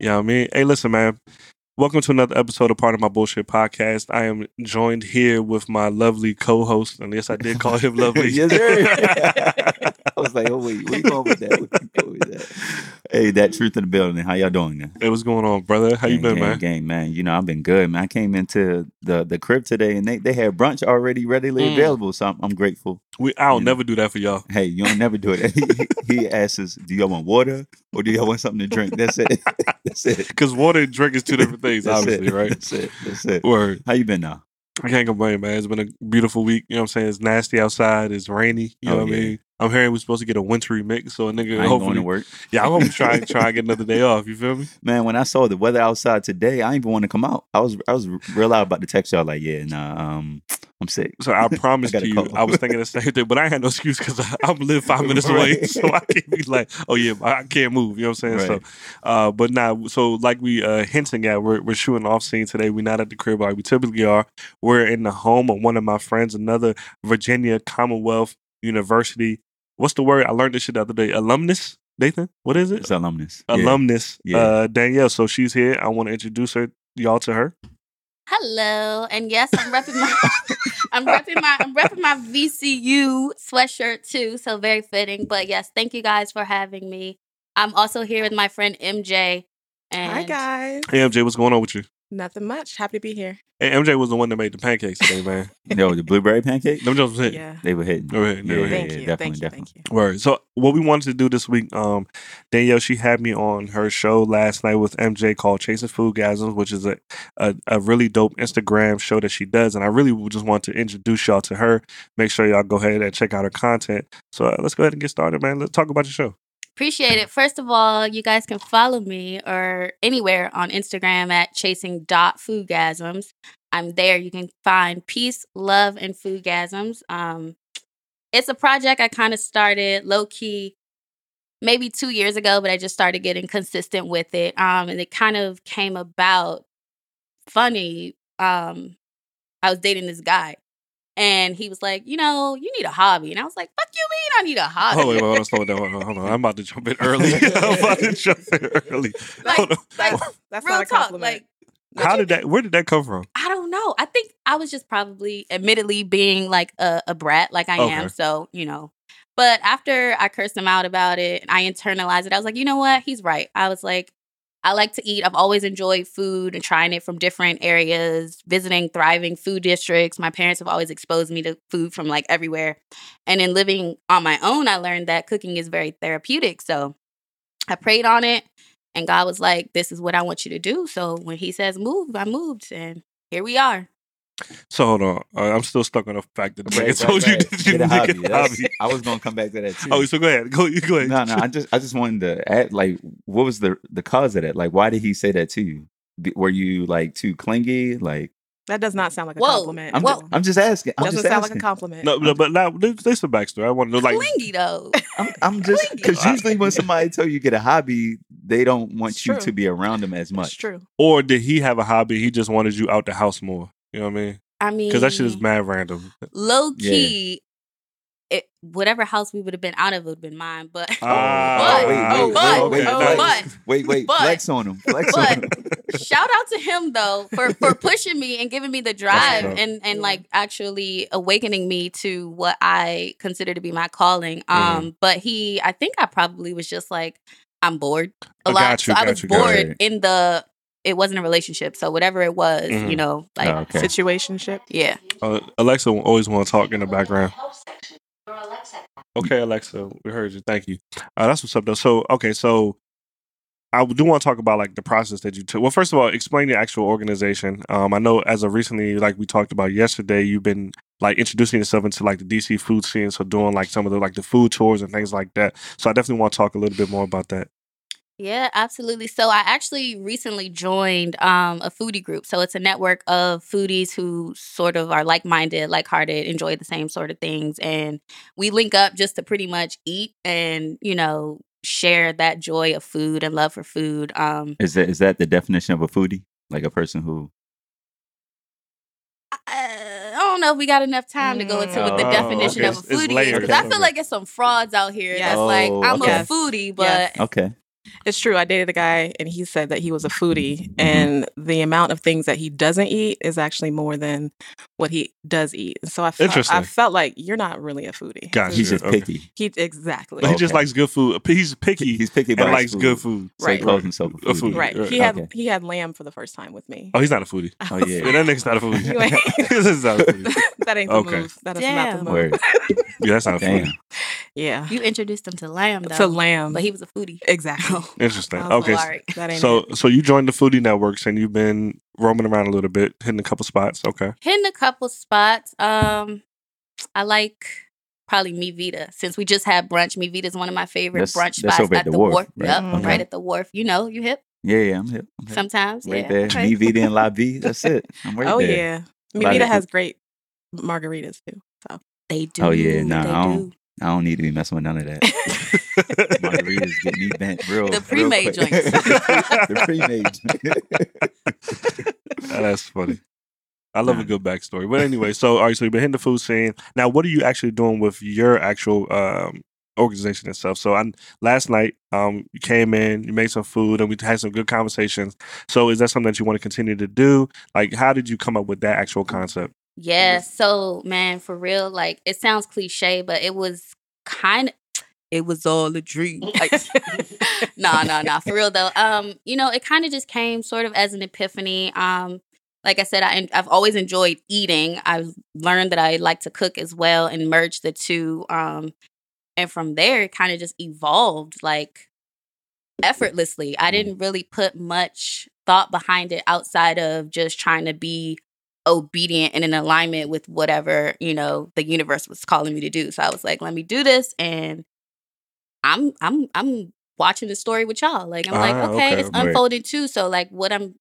You know what I mean? Hey, listen, man. Welcome to another episode of Part of My Bullshit podcast. I am joined here with my lovely co-host, and yes, I did call him lovely. yes, sir. I was like, oh wait, where you going with that? Where you going with that? Hey, that truth in the building. How y'all doing now? Hey, what's going on, brother? How you been, gang, man? Gang, man. You know, I've been good, man. I came into the the crib today and they, they had brunch already readily Mm. available. So I'm, I'm grateful. We I'll You never do that for y'all. Hey, you don't never do it. he, he asks us, do y'all want water or do y'all want something to drink? That's it. That's it. Because water and drink is two different things, obviously, it. right? That's it. That's it. Word. How you been now? I can't complain, man. It's been a beautiful week. You know what I'm saying? It's nasty outside. It's rainy. You know Oh, what I mean? I'm hearing we're supposed to get a wintry mix, so a nigga I ain't going hopefully. to work. Yeah, I'm gonna try try and get another day off. You feel me? Man, when I saw the weather outside today, I didn't even want to come out. I was I was real out about to text y'all like, yeah, nah, um, I'm sick. So I promise gotta you, call. I was thinking the same thing, but I had no excuse because I'm live five minutes away, so I can't be like, oh yeah, I can't move. You know what I'm saying? Right. So, uh, but now, so like we uh hinting at, we're we're shooting off scene today. We're not at the crib like we typically are. We're in the home of one of my friends, another Virginia Commonwealth University. What's the word? I learned this shit the other day. Alumnus, Nathan. What is it? It's alumnus. Alumnus. Yeah. Uh, Danielle. So she's here. I want to introduce her, y'all, to her. Hello, and yes, I'm repping my, I'm repping my, I'm repping my VCU sweatshirt too. So very fitting. But yes, thank you guys for having me. I'm also here with my friend MJ. And Hi guys. Hey MJ, what's going on with you? Nothing much. Happy to be here. Hey, MJ was the one that made the pancakes today, man. Yo, the blueberry pancake? Them just was hitting. Yeah. They were hitting. They were hitting, they Yeah, were yeah, Thank yeah, you. definitely, thank you. definitely. Thank you. Word. So what we wanted to do this week, um, Danielle, she had me on her show last night with MJ called Chasing Foodgasms, which is a, a a really dope Instagram show that she does, and I really just want to introduce y'all to her. Make sure y'all go ahead and check out her content. So uh, let's go ahead and get started, man. Let's talk about your show. Appreciate it. First of all, you guys can follow me or anywhere on Instagram at chasing dot foodgasms. I'm there. You can find peace, love, and foodgasms. Um, it's a project I kind of started low key maybe two years ago, but I just started getting consistent with it. Um, and it kind of came about funny. Um, I was dating this guy. And he was like, you know, you need a hobby. And I was like, fuck you mean I need a hobby? Oh wait, wait, hold on, slow down. Hold on, hold on. I'm about to jump in early. I'm about to jump in early. Like- Hold on. like, That's Real not a talk. compliment. Like, How did that? Where did that come from? I don't know. I think I was just probably, admittedly, being like a, a brat, like I Okay. am. So, you know. But after I cursed him out about it, and I internalized it. I was like, you know what? He's right. I was like, I like to eat. I've always enjoyed food and trying it from different areas, visiting thriving food districts. My parents have always exposed me to food from like everywhere. And in living on my own, I learned that cooking is very therapeutic. So I prayed on it, and God was like, This is what I want you to do. So when He says move, I moved, and here we are. So hold on. Uh, I'm still stuck on the fact that the Right, nigga right, told you right. that you Get a hobby. get a hobby. I was gonna come back to that too. Oh, so go ahead. Go, go ahead. no, no. I just, I just wanted to add, like, what was the the cause of that? Like, why did he say that to you? Were you like too clingy? Like, That does not sound like a Whoa. compliment. I'm, Well- just, I'm just asking. I'm doesn't just sound asking. like a compliment. No, no, but now there's, there's some backstory. I want to know, like, Clingy though. I'm, I'm just because usually when somebody tell you get a hobby, they don't want It's you true. to be around them as It's much. true. or did he have a hobby? He just wanted you out the house more. You know what I mean? I mean, Because that shit is mad random. low key. It whatever house we would have been out of would have been mine, but Ah, but, wait, oh, wait, but, wait, oh, wait. but Wait, wait, But- flex on them. Flex on but- shout out to him though for for pushing me and giving me the drive and and Yeah. like actually awakening me to what I consider to be my calling. Um, Mhm. but he, I think I probably was just like, I'm bored a I lot. got you, so I was you, bored in the. It wasn't a relationship, so whatever it was, Mhm. you know, like Oh, okay. Situationship. yeah. Uh, Alexa always want to talk in the background. Okay, Alexa, we heard you. Thank you. Uh, that's what's up, though. So, okay, so I do want to talk about like the process that you took. Well, first of all, explain the actual organization. Um, I know as of recently, like we talked about yesterday, you've been like introducing yourself into like the DC food scene, so doing like some of the like the food tours and things like that. So I definitely want to talk a little bit more about that. Yeah, absolutely. So I actually recently joined um, a foodie group. So it's a network of foodies who sort of are like minded, like hearted, enjoy the same sort of things. And we link up just to pretty much eat and, you know, share that joy of food and love for food. Um, Is that is that the definition of a foodie? Like a person who I, I don't know if we got enough time to go into what the Oh, definition okay. of a It's- it's foodie is. Because I feel like it's some frauds out here Yes. that's like, Oh, I'm okay. a foodie, but Yes. okay. It's true. I dated a guy and he said that he was a foodie Mm-hmm. and the amount of things that he doesn't eat is actually more than what he does eat. So I felt, I felt like you're not really a foodie. Gotcha. He's just Okay. picky. He exactly. He just likes good food. He's picky He's picky but about likes his good food. food. So he Right. calls himself a A foodie. foodie. Right. Right. He had Okay. he had lamb for the first time with me. Oh, he's not a foodie. Oh yeah. that nigga's not a foodie. You ain't- this is not a foodie. that ain't the Okay. move. That is not the move. Yeah, that's not a Damn. foodie. Yeah. You introduced him to lamb though, To lamb. but he was a foodie. exactly. Interesting. I Okay. like. That ain't So, it. so you joined the foodie networks and you've been roaming around a little bit, hitting a couple spots. Okay. hitting a couple spots. Um, I like probably Mi Vida since we just had brunch. Mi Vida is one of my favorite That's- brunch that's spots over at the Wharf, right? Yep, Okay. right at the wharf. You know, you hip Yeah, yeah, I'm hip. I'm hip. sometimes. Right yeah, there. okay. Me, Vita, and La Vie. That's it. I'm right oh there. yeah. Lot Mi Vida of- has great margaritas too. So They do. Oh, yeah, nah, they I don't- do. I don't need to be messing with none of that. Margaritas get me bent real. The pre-made quick. joints. the pre-made. That's funny. I love Nah. a good backstory. But anyway, so all right, so you've been hitting the food scene. Now, what are you actually doing with your actual um, organization itself? So, I, last night, um, you came in, you made some food, and we had some good conversations. So, is that something that you want to continue to do? Like, how did you come up with that actual concept? Yeah. So, man, for real, like it sounds cliche, but it was kind of. It was all a dream. Like, no, no, no. For real though. Um, you know, it kind of just came sort of as an epiphany. Um, like I said, I, I've always enjoyed eating. I've learned that I like to cook as well and merge the two. Um, and from there, it kind of just evolved like effortlessly. I didn't really put much thought behind it outside of just trying to be obedient and in alignment with whatever you know the universe was calling me to do. So I was like, let me do this, and I'm I'm I'm watching the story with y'all. Like I'm like, Ah, okay, okay, it's right. unfolding too. So like, what I'm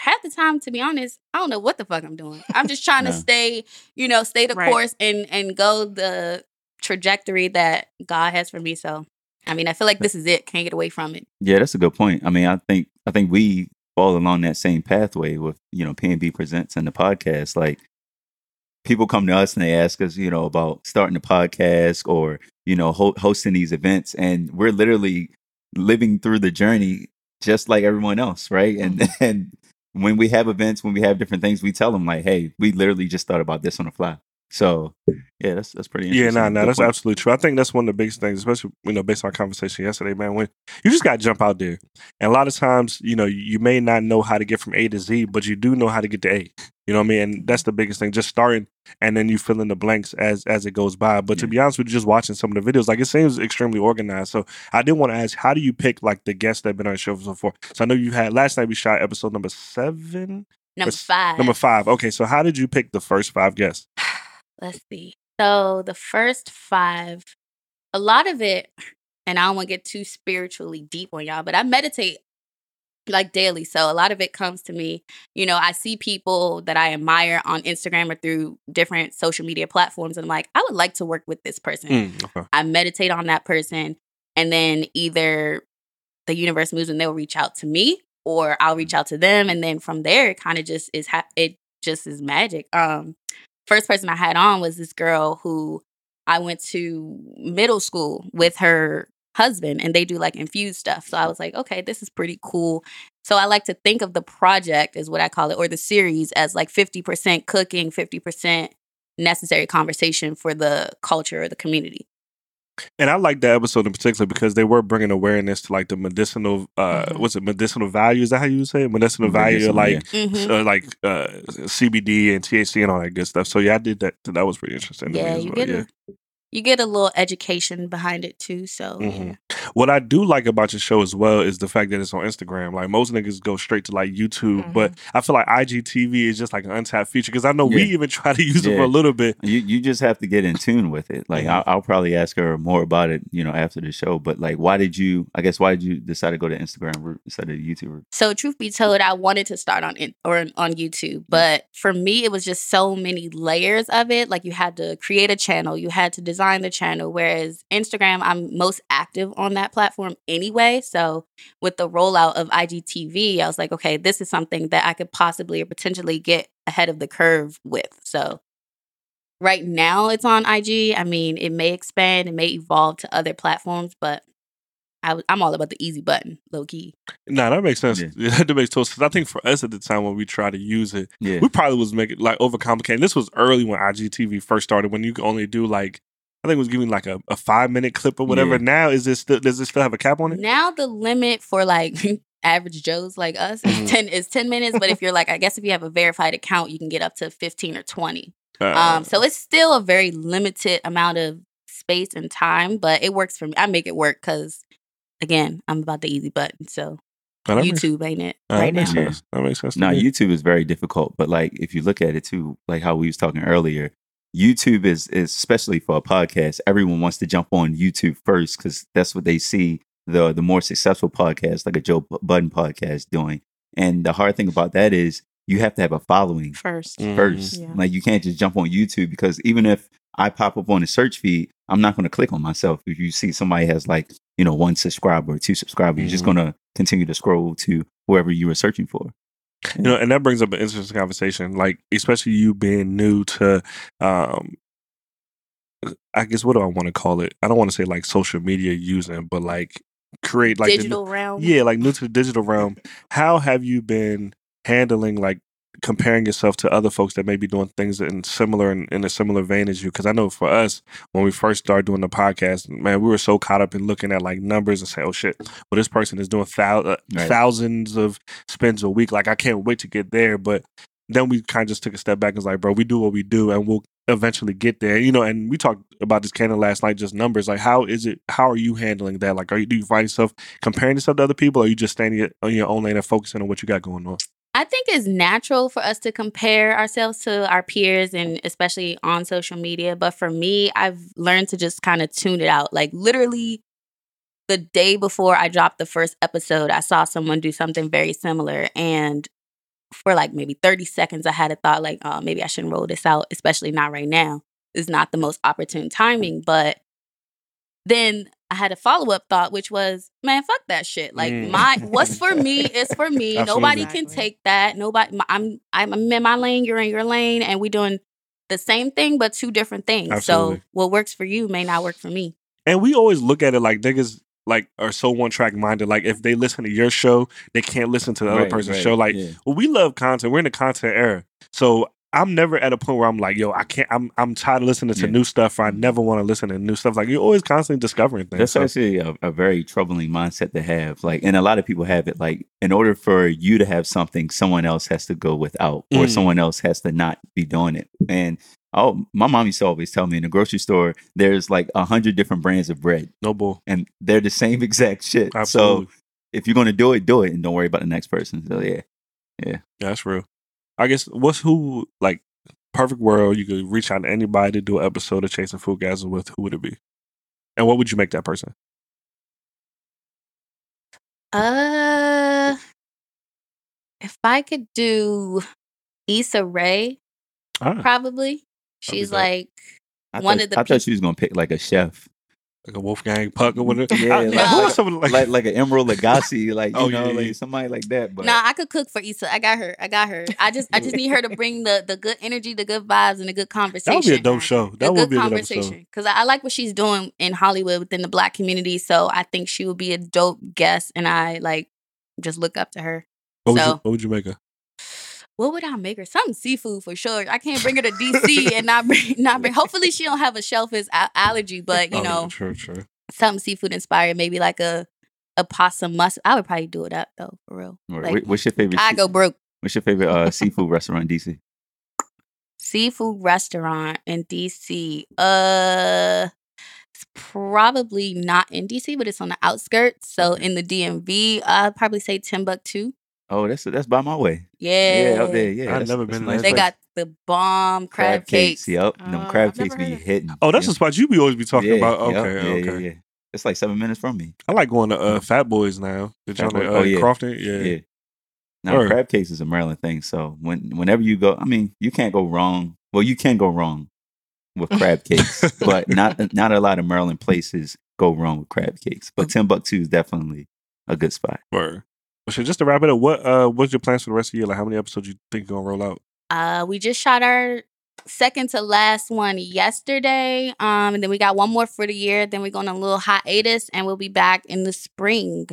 half the time, to be honest, I don't know what the fuck I'm doing. I'm just trying to stay, you know, stay the Right. course and and go the trajectory that God has for me. So. I mean, I feel like this is it. Can't get away from it. Yeah, that's a good point. I mean, I think I think we fall along that same pathway with you know P and B presents and the podcast. Like people come to us and they ask us, you know, about starting a podcast or you know ho- hosting these events, and we're literally living through the journey just like everyone else, right? And mm-hmm. and when we have events, when we have different things, we tell them like, hey, we literally just thought about this on the fly. So yeah, that's that's pretty Yeah, interesting. no, no, Good that's point. absolutely true. I think that's one of the biggest things, especially you know, based on our conversation yesterday, man. When you just got to jump out there, and a lot of times, you know, you may not know how to get from A to Z, but you do know how to get to A. You know what I mean? And that's the biggest thing. Just starting, and then you fill in the blanks as as it goes by. But to be honest with you, just watching some of the videos, like it seems extremely organized. So I did want to ask, how do you pick like the guests that have been on the show so far? So I know you had last night we shot episode number seven, Number five. number five. Okay, so how did you pick the first five guests? Let's see. So the first five, a lot of it, and I don't want to get too spiritually deep on y'all, but I meditate like daily. So a lot of it comes to me. You know, I see people that I admire on Instagram or through different social media platforms, and I'm like, I would like to work with this person. Mm, okay. I meditate on that person, and then either the universe moves and they'll reach out to me, or I'll reach out to them, and then from there, it kind of just is. Ha- it just is magic. Um, first person I had on was this girl who I went to middle school with her husband, and they do like infused stuff. So I was like, okay, this is pretty cool. So I like to think of the project, is what I call it, or the series, as like fifty percent cooking, fifty percent necessary conversation for the culture or the community. And I like that episode in particular because they were bringing awareness to like the medicinal, uh, Mhm. what's it, medicinal value? Is that how you say it? Medicinal value, Medicinal, like, Mhm. uh, like uh, CBD and THC and all that good stuff. So yeah, I did that. That was pretty interesting. to me Yeah, as you well, get yeah. A you get a little education behind it too. So yeah. Mhm. What I do like about your show as well is the fact that it's on Instagram. Like most niggas go straight to like YouTube, but I feel like IGTV is just like an untapped feature because I know we even try to use it for a little bit. You you just have to get in tune with it. Like Mhm. I'll, I'll probably ask her more about it, you know, after the show. But like, why did you? I guess why did you decide to go to Instagram route instead of YouTube route? So truth be told, I wanted to start on it or on YouTube, but for me, it was just so many layers of it. Like you had to create a channel, you had to design the channel. Whereas Instagram, I'm most active on that platform anyway. So with the rollout of IGTV, I was like, okay, this is something that I could possibly or potentially get ahead of the curve with. So right now, it's on IG. I mean, it may expand, it may evolve to other platforms, but I, am all about the easy button, low key. Nah, that makes sense. Yeah. that makes total sense. I think for us at the time when we tried to use it, Yeah. we probably was making like overcomplicating. This was early when IGTV first started, when you could only do like I think it was giving like a, a five minute clip or whatever. Yeah. Now is this still does it still have a cap on it? Now the limit for like average Joes like us is ten is ten minutes. But if you're like, I guess if you have a verified account, you can get up to fifteen or twenty. Uh, Um, so it's still a very limited amount of space and time, but it works for me. I make it work because, again, I'm about the easy button. So oh, makes- YouTube ain't it uh, that right now. makes sense. That makes sense. to Now me. YouTube is very difficult, but like if you look at it too, like how we was talking earlier, YouTube is is especially for a podcast. Everyone wants to jump on YouTube first because that's what they see the the more successful podcasts, like a Joe Budden podcast, doing. And the hard thing about that is you have to have a following First. Mhm. first. Yeah. Like you can't just jump on YouTube because even if I pop up on the search feed, I'm not going to click on myself. If you see somebody has like you know one subscriber or two subscribers, you're just Mhm. going to continue to scroll to whoever you were searching for. You know, and that brings up an interesting conversation. Like, especially you being new to, um, I guess what do I want to call it? I don't want to say like social media using, but like create like the- Digital realm. yeah, like new to the digital realm. How have you been handling like comparing yourself to other folks that may be doing things in similar in, in a similar vein as you? Because I know for us, when we first started doing the podcast, man, we were so caught up in looking at like numbers and say, "Oh shit, well this person is doing thou- uh, Right. thousands of spins a week. Like I can't wait to get there." But then we kind of just took a step back and was like, "Bro, we do what we do, and we'll." eventually get there you know and we talked about this canon last night just numbers like how is it how are you handling that like are you do you find yourself comparing yourself to other people or are you just standing on your own lane and focusing on what you got going on I think it's natural for us to compare ourselves to our peers and especially on social media. But for me, I've learned to just kind of tune it out. Like literally the day before I dropped the first episode, I saw someone do something very similar. And for like maybe 30 seconds, I had a thought like, oh, maybe I shouldn't roll this out, especially not right now. It's not the most opportune timing. But then I had a follow up thought, which was, man, fuck that shit. Like Mm. my what's for me is for me. Nobody can take that. Nobody. my- I'm I'm in my lane. You're in your lane, and we're doing the same thing but two different things. Absolutely. So what works for you may not work for me. and we always look at it like niggas like are so one track minded like if they listen to your show they can't listen to the other Right, person's right, show like yeah. well, we love content we're in the content era so I'm never at a point where I'm like, yo, I can't. I'm I'm tired of listening to Yeah. new stuff. I never want to listen to new stuff. Like you're always constantly discovering things. That's So, actually a, a very troubling mindset to have. Like, and a lot of people have it. Like, in order for you to have something, someone else has to go without, or Mm. someone else has to not be doing it. And oh, my mom used to always tell me in the grocery store, there's like a hundred different brands of bread, no bull. and they're the same exact shit. Absolutely. So if you're gonna do it, do it, and don't worry about the next person. So yeah, Yeah, that's real. I guess what's who like perfect world you could reach out to anybody to do an episode of Chasing Foodgasm with. Who would it be? And what would you make that person? Uh, if I could do Issa Rae, Ah, probably. She's dope. like I One thought, of the I thought she was gonna pick like a chef, like a Wolfgang Puck or whatever. Yeah, I- like- like, who are like- some like, like like an Emeril Lagasse, like oh, you Oh, know, yeah, like yeah. somebody like that. But Nah, I could cook for Issa. I got her. I got her. I just I just need her to bring the the good energy, the good vibes, and the good conversation. that would be a dope show. The That would good be a good conversation. Because I, I like what she's doing in Hollywood within the black community. So I think she would be a dope guest and I like just look up to her. What would, you, So- what would you make her? What would I make her? Something seafood for sure. I can't bring her to DC and not bring not bring hopefully she don't have a shellfish allergy, but you Oh, know, sure. something seafood inspired, maybe like a a possum must I would probably do it up though, for real. Like, what's your favorite? I go broke. What's your favorite uh, seafood restaurant in DC? seafood restaurant in DC. Uh it's probably not in DC, but it's on the outskirts. So in the DMV, I'd probably say Timbuktu. Oh, that's that's by my way. Yeah. Yeah, out there. Yeah, I've never been a to nice They place. got the bomb crab, cakes. Yep, Uh, them crab I've cakes be hitting. Oh, that's yeah. the spot you be always be talking Yeah, about. yep, Okay, yeah, okay. yeah, yeah. It's like seven minutes from me. I like going to uh, Fat Boys now. The Fat joint Boy- at, uh, oh, yeah. Crofton. Yeah. Yeah. Now Word. crab cakes is a Maryland thing. So when whenever you go, I mean, you can't go wrong. Well, you can go wrong with crab cakes, but not not a lot of Maryland places go wrong with crab cakes. But Timbuktu is definitely a good spot. Word. Well, shit, just to wrap it up, what uh, what's your plans for the rest of the year? Like, how many episodes you think you're gonna roll out? Uh we just shot our second to last one yesterday. Um, and then we got one more for the year. Then we're going on a little hiatus, and we'll be back in the spring.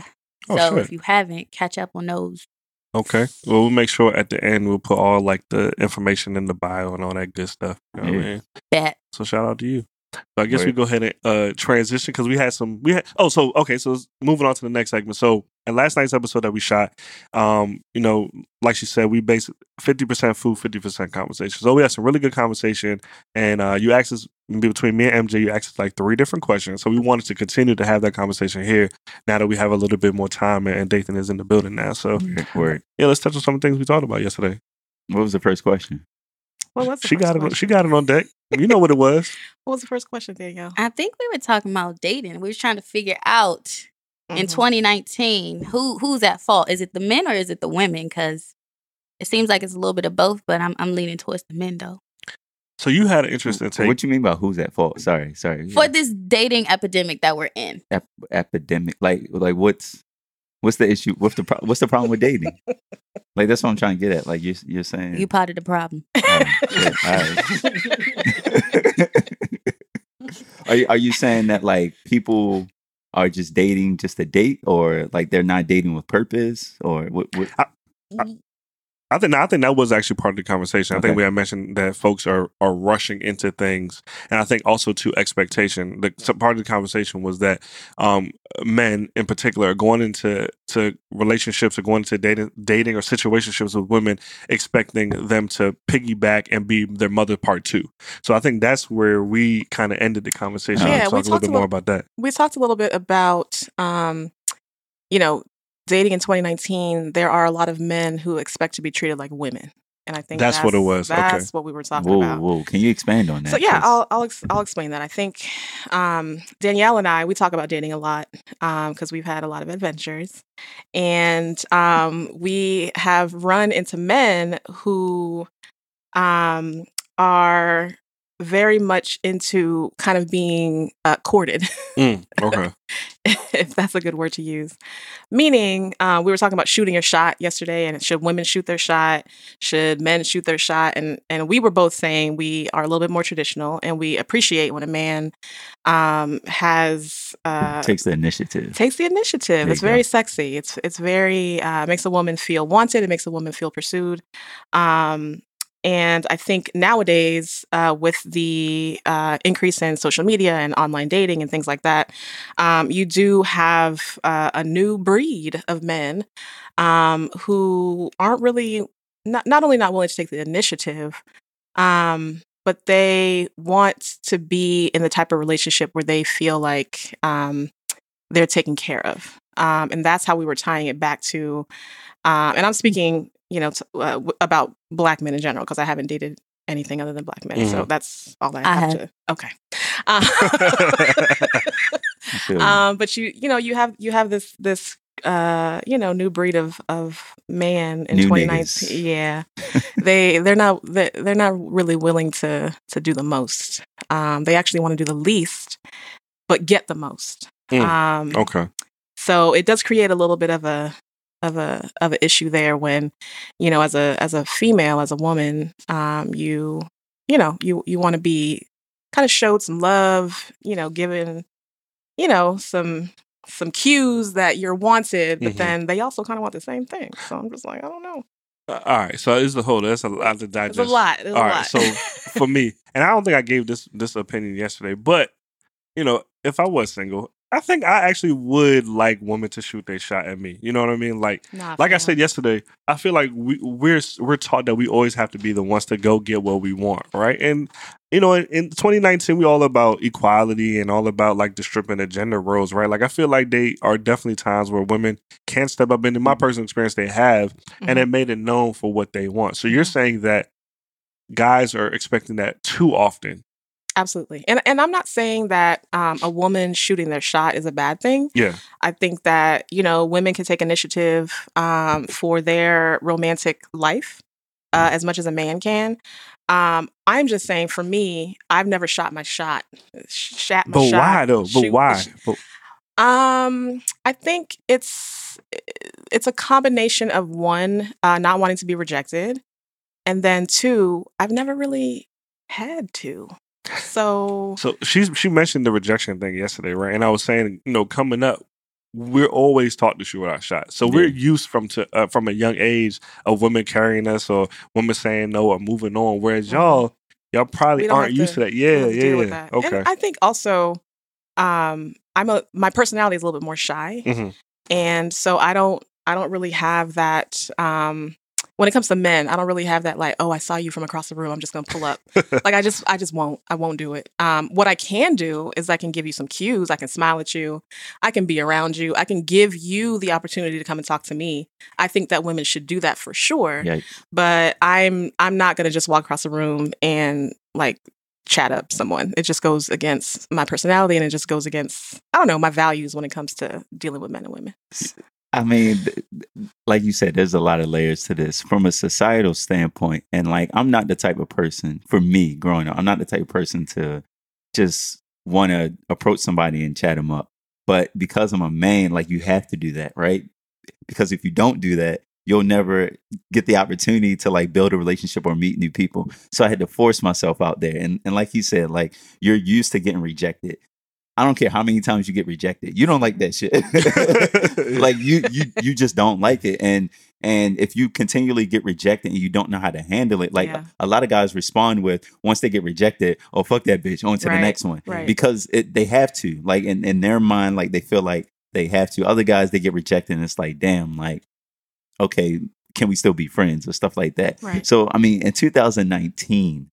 Oh, so shit. if you haven't, catch up on those. Okay. Well, we'll make sure at the end we'll put all like the information in the bio and all that good stuff. You know what I Yeah. mean? Bet. So shout out to you. So I guess we go ahead and uh, transition because we had some. We had oh so okay so moving on to the next segment. So in last night's episode that we shot, um, you know, like she said, we based fifty percent food, fifty percent conversation. So we had some really good conversation, and uh, you asked us between me and MJ, you asked us like three different questions. So we wanted to continue to have that conversation here now that we have a little bit more time and Dathan is in the building now. So Word, word. yeah, let's touch on some of the things we talked about yesterday. What was the first question? What was the She first got it. on- She got it on deck. You know what it was. What was the first question, Danielle? I think we were talking about dating. We were trying to figure out in Mhm. 2019 who who's at fault. Is it the men or is it the women? Because it seems like it's a little bit of both, but I'm I'm leaning towards the men though. So you had an interesting take. What you mean by who's at fault? Sorry, sorry. For this dating epidemic that we're in. Ep- epidemic. Like, like what's what's the issue? What's the pro- what's the problem with dating? like that's what I'm trying to get at. Like you're you're saying. You part of the problem. Oh, shit. All right. are you, are you saying that like people are just dating just a date, or like they're not dating with purpose, or what? what I think I think that was actually part of the conversation. I think we had mentioned that folks are are rushing into things, and I think also to expectation. The so part of the conversation was that um, men, in particular, are going into to relationships or going into dating dating or situationships with women, expecting them to piggyback and be their mother part two. So I think that's where we kind of ended the conversation. Yeah, Let's we talk a little talked bit a more about that. we talked a little bit about um you know dating in 2019 there are a lot of men who expect to be treated like women and i think That's what it was. Okay. that's what we were talking whoa, about whoa! Can you expand on that? so yeah i'll I'll, ex- I'll explain that i think um danielle and i we talk about dating a lot um because we've had a lot of adventures and um we have run into men who um are very much into kind of being uh, courted Mm, okay. if that's a good word to use. Meaning, uh, we were talking about shooting your shot yesterday, and should women shoot their shot? Should men shoot their shot? And and we were both saying we are a little bit more traditional, and we appreciate when a man um, has uh, takes the initiative. takes the initiative. It's you very go. sexy. It's it's very uh, makes a woman feel wanted. It makes a woman feel pursued. Um, and I think nowadays, uh, with the uh, increase in social media and online dating and things like that, um, you do have uh, a new breed of men um, who aren't really not not only not willing to take the initiative, um, but they want to be in the type of relationship where they feel like um, they're taken care of. Um, and that's how we were tying it back to, uh, and I'm speaking, you know, t- uh, w- about black men in general because I haven't dated anything other than black men. So that's all I, I have, have. to. Okay. Uh, I feel you. um, but you, you know, you have you have this this uh, you know new breed of of man in New 2019. niggas. Yeah, they they're not they- they're not really willing to to do the most. Um, they actually want to do the least, but get the most. Mm. Um, Okay. so it does create a little bit of a of a of an issue there when you know as a as a female as a woman um you you know you you want to be kind of showed some love you know given you know some some cues that you're wanted but Mhm. then they also kind of want the same thing so i'm just like i don't know Uh, all right. So it's the whole. That's a lot to digest. it's a lot it's All a right, lot so for me, and I don't think I gave this this opinion yesterday, but you know, if I was single, I think I actually would like women to shoot their shot at me. You know what I mean? Like, Nah, like I said yesterday, I feel like we we're we're taught that we always have to be the ones to go get what we want, right? And you know, in, in 2019, we all about equality and all about like the stripping of gender roles, right? Like, I feel like they are definitely times where women can step up. And in my personal experience, they have, Mhm. and it made it known for what they want. So you're Mhm. saying that guys are expecting that too often. Absolutely. And and I'm not saying that um, a woman shooting their shot is a bad thing. Yeah. I think that, you know, women can take initiative um, for their romantic life uh, as much as a man can. Um, I'm just saying for me, I've never shot my shot. sh- Shot my But shot. why though? But shoot- why? But, Um, I think it's it's a combination of one, uh, not wanting to be rejected, and then two, I've never really had to. So So she's she mentioned the rejection thing yesterday, right? And I was saying, you know, coming up, we're always taught to shoot our shot. So we're used from to uh, from a young age of women carrying us or women saying no or moving on. Whereas Mhm. y'all, y'all probably aren't used to, that. Yeah, to yeah, yeah. that. Okay. And I think also, um, I'm a my personality is a little bit more shy, Mhm. and so I don't I don't really have that. Um, when it comes to men, I don't really have that like, oh, I saw you from across the room. I'm just gonna pull up. like I just I just won't I won't do it. Um, what I can do is I can give you some cues. I can smile at you. I can be around you. I can give you the opportunity to come and talk to me. I think that women should do that for sure. Yeah. But I'm I'm not gonna just walk across the room and like chat up someone. It just goes against my personality and it just goes against I don't know my values when it comes to dealing with men and women. I mean, like you said, there's a lot of layers to this from a societal standpoint. And like, I'm not the type of person, for me growing up, I'm not the type of person to just want to approach somebody and chat them up. But because I'm a man, like, you have to do that, right? Because if you don't do that, you'll never get the opportunity to like build a relationship or meet new people. So I had to force myself out there. And, and like you said, like, you're used to getting rejected. I don't care how many times you get rejected. You don't like that shit. like you you you just don't like it and and if you continually get rejected and you don't know how to handle it like Yeah. a, lot of guys respond with once they get rejected oh fuck that bitch on to Right, the next one right. because it, they have to like in, in their mind like they feel like they have to other guys they get rejected and it's like damn like okay can we still be friends or stuff like that Right. so i mean in 2019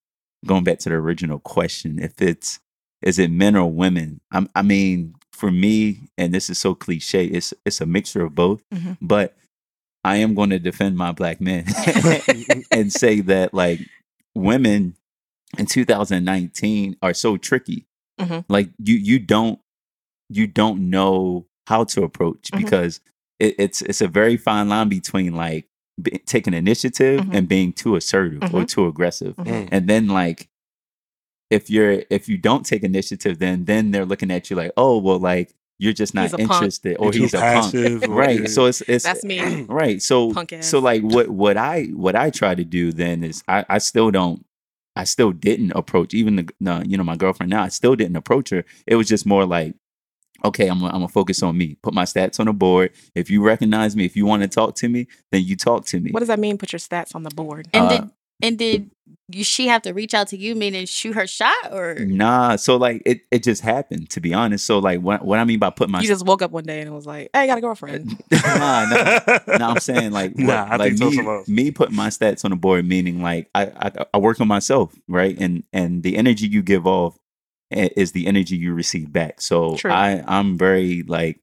going back to the original question if it's is it men or women I'm, i mean for me and this is so cliche it's it's a mixture of both Mhm. but i am going to defend my black men and say that like women in 2019 are so tricky Mhm. like you you don't you don't know how to approach Mhm. because it, it's it's a very fine line between like be, taking initiative Mhm. and being too assertive or Mhm. too aggressive Mhm. and then like if you're if you don't take initiative then then they're looking at you like oh well like you're just not He's a punk. interested or You're he's a punk passive, or- right so it's it's That's me. right so so like what what i what i try to do then is i i still don't i still didn't approach even the, the you know my girlfriend now i still didn't approach her it was just more like okay i'm gonna, I'm gonna focus on me put my stats on the board if you recognize me if you want to talk to me then you talk to me What does that mean? Put your stats on the board. And Uh, did and did she have to reach out to you, meaning shoot her shot, or nah so like it it just happened to be honest so like what, what i mean by put my you just woke up one day and was like, "Hey, I got a girlfriend." nah, nah. no, I'm saying like, what, Nah, I like think me, something me putting my stats on the board, meaning like I, I I work on myself, right? And and the energy you give off is the energy you receive back. So True. I I'm very like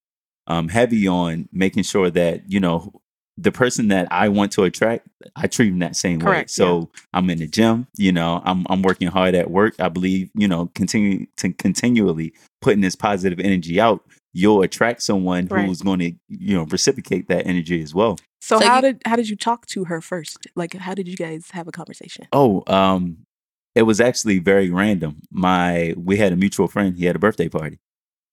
um heavy on making sure that you know the person that I want to attract, I treat them that same way. Correct, So I'm in the gym, you know, I'm I'm working hard at work. I believe, you know, continue to continually putting this positive energy out, you'll attract someone Right. who's going to, you know, reciprocate that energy as well. So, So how you- did how did you talk to her first? Like, how did you guys have a conversation? Oh, um, it was actually very random. My we had a mutual friend. He had a birthday party,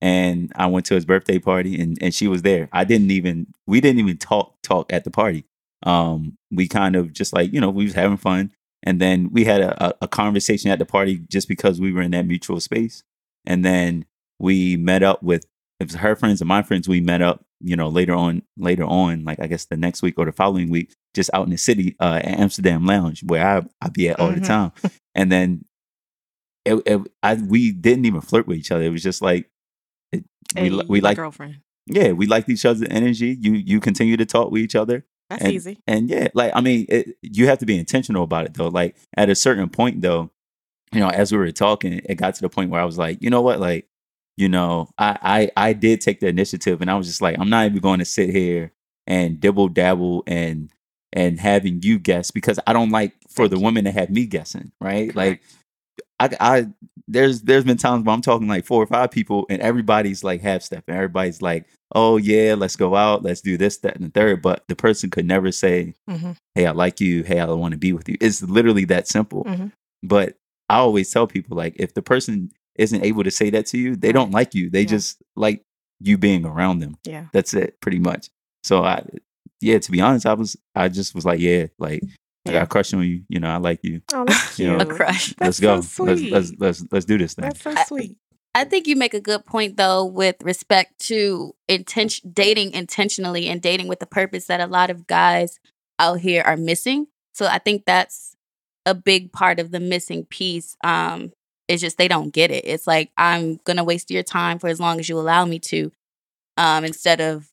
and I went to his birthday party, and and she was there. I didn't even we didn't even talk talk at the party. Um, we kind of just like you know we was having fun, and then we had a, a, conversation at the party just because we were in that mutual space, and then we met up with it was her friends and my friends. We met up, you know, later on later on, like I guess the next week or the following week, just out in the city uh, at Amsterdam Lounge where I I be at all the Mhm. time, and then it, it I we didn't even flirt with each other. It was just like we li- we my like girlfriend. yeah we liked each other's energy. You you continue to talk with each other, That's and, easy. and yeah, like I mean, it, you have to be intentional about it though. Like at a certain point though, you know, as we were talking, it got to the point where I was like, you know what, like, you know, I I I did take the initiative, and I was just like, I'm not even going to sit here and dibble dabble and and having you guess because I don't like for the women to have me guessing, right? Like, I I there's there's been times where I'm talking like four or five people, and everybody's like half stepping. Everybody's like, oh yeah, let's go out, let's do this, that, and the third. But the person could never say, Mhm. hey, I like you. Hey, I want to be with you. It's literally that simple. Mhm. But I always tell people like, if the person isn't able to say that to you, they don't like you. They Yeah. just like you being around them. Yeah. That's it, pretty much. So I, yeah, to be honest, I was, I just was like, yeah, like I got a crush on you. You know, I like you. Oh, that's You know, cute. A crush. let's That's go. so let's, let's let's let's do this thing. That's so I- sweet. I think you make a good point though with respect to intention dating intentionally and dating with the purpose that a lot of guys out here are missing. So I think that's a big part of the missing piece. Um it's just they don't get it. It's like I'm going to waste your time for as long as you allow me to um instead of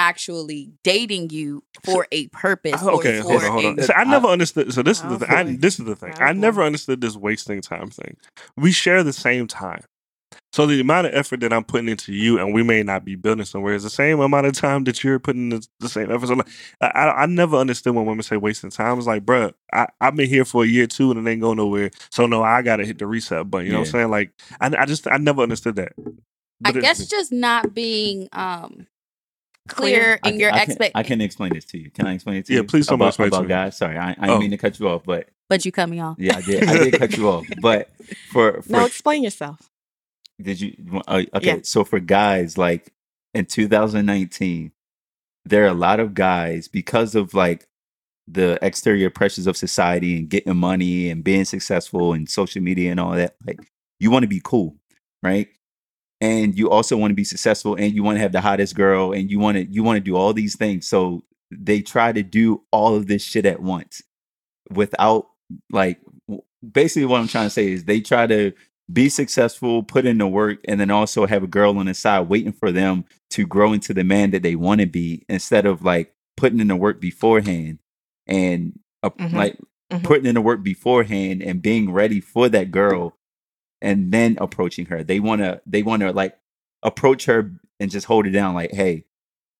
actually dating you for a purpose or Okay, hold on, hold a- So I never understood. So this is Oh, the thing. I, this is the thing. Oh, I never understood this wasting time thing. We share the same time. So the amount of effort that I'm putting into you, and we may not be building somewhere, is the same amount of time that you're putting the, the same effort. So like, I, I I never understood when women say wasting time. It's like, bruh, I, I've been here for a year too, and it ain't going nowhere. So no, I gotta hit the reset button. You know what I'm saying? Like, I, I just I never understood that. I But it- guess just not being um Clear. clear I in can- your I can, expect I can explain this to you. Can I explain it to Yeah, you? Yeah, please someone about, explain it to about me. guys. Sorry, I, I Oh. didn't mean to cut you off, but but you cut me off. yeah, I did. I did cut you off. But for for No, explain yourself. Did you? Uh, okay, Yeah. so for guys, like in 2019, there are a lot of guys because of like the exterior pressures of society and getting money and being successful and social media and all that. Like, you want to be cool, right? And you also want to be successful, and you want to have the hottest girl, and you want to you want to do all these things. So they try to do all of this shit at once without like basically what I'm trying to say is they try to be successful, put in the work, and then also have a girl on the side waiting for them to grow into the man that they want to be instead of like putting in the work beforehand and uh, Mhm. like Mhm. putting in the work beforehand and being ready for that girl and then approaching her. They want to they want to like approach her and just hold it down like, "Hey,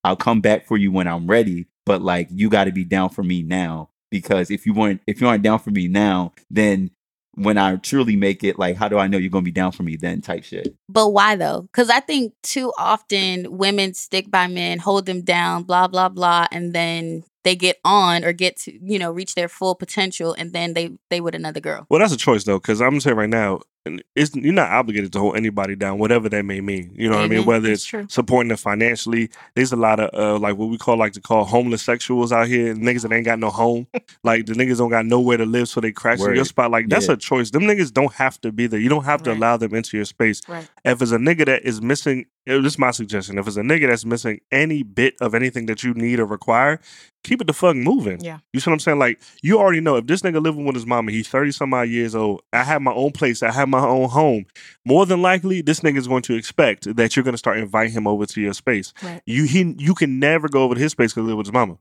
I'll come back for you when I'm ready, but like you got to be down for me now because if you weren't if you aren't down for me now, then when I truly make it, like how do I know you're going to be down for me then type shit. But why though? Because I think too often women stick by men, hold them down, blah blah blah, and then they get on or get to you know reach their full potential, and then they they with another girl. Well, that's a choice though, because I'm gonna say right now, and it's, you're not obligated to hold anybody down, whatever that may mean. You know what I mean? Mhm. Whether That's it's true. supporting them financially, there's a lot of uh, like what we call like to call homeless sexuals out here, niggas that ain't got no home, like the niggas don't got nowhere to live, so they crash in your spot. Like that's Yeah. a choice. Them niggas don't have to be there. You don't have to Right. allow them into your space. Right. If it's a nigga that is missing, uh, this is my suggestion. If it's a nigga that's missing any bit of anything that you need or require, keep it the fuck moving. Yeah. You see what I'm saying? Like you already know if this nigga living with his mama, he's 30 some odd years old. I have my own place, I have my own home. More than likely, this nigga is going to expect that you're gonna start inviting him over to your space. Right. You he you can never go over to his space because he live with his mama.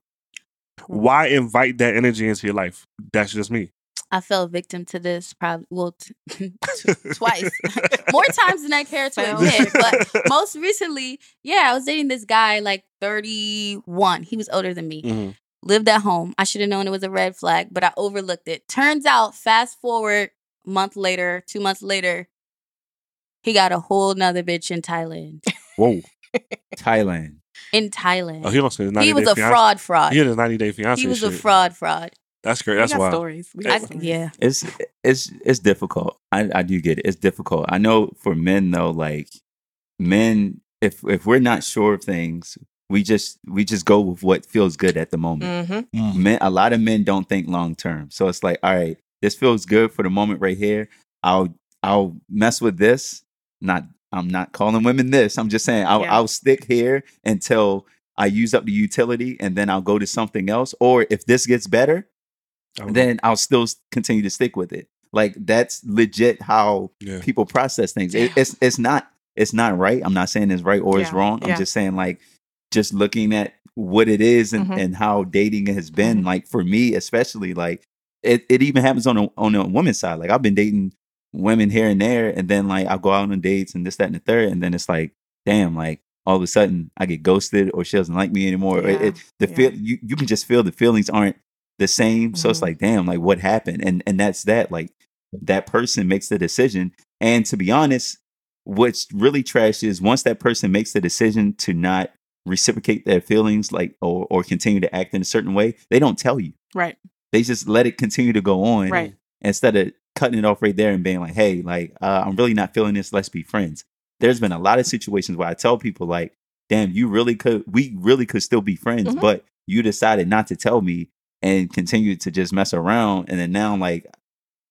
Why invite that energy into your life? That's just me. I fell victim to this probably well t- twice, more times than I care to admit. But most recently, yeah, I was dating this guy like 31. He was older than me. Mhm. lived at home. I should have known it was a red flag, but I overlooked it. Turns out, fast forward a month later, two months later, he got a whole nother bitch in Thailand. Whoa. Thailand. In Thailand. Oh, he lost his 90 he was a fraud fraud. He had a 90 day fiance. He was a fraud fraud. That's great. That's That's wild. stories. We got I, stories. yeah. It's it's it's difficult. I I do get it. It's difficult. I know for men though, like men, if if we're not sure of things, we just we just go with what feels good at the moment. Mm-hmm. men a lot of men don't think long term so it's like all right this feels good for the moment right here i'll i'll mess with this not i'm not calling women this i'm just saying i'll, Yeah. I'll stick here until i use up the utility and then i'll go to something else or if this gets better Oh, then i'll still continue to stick with it like that's legit how yeah. people process things. It, it's it's not it's not right. I'm not saying it's right or it's wrong. I'm yeah. just saying like just looking at what it is and, Mhm. and how dating has been. Mhm. Like for me, especially like it, it even happens on a on a woman's side. Like I've been dating women here and there, and then like I'll go out on dates and this, that, and the third, and then it's like, damn, like all of a sudden I get ghosted or she doesn't like me anymore. It- it, the yeah. feel you, you can just feel the feelings aren't the same. So it's Mhm. like, damn, like what happened? And and that's that. Like that person makes the decision. And to be honest, what's really trash is once that person makes the decision to not reciprocate their feelings, like or or continue to act in a certain way, they don't tell you. Right. They just let it continue to go on Right. instead of cutting it off right there and being like, hey, like uh, I'm really not feeling this. Let's be friends. There's been a lot of situations where I tell people like, damn, you really could, we really could still be friends, Mhm. but you decided not to tell me and continued to just mess around, and then now like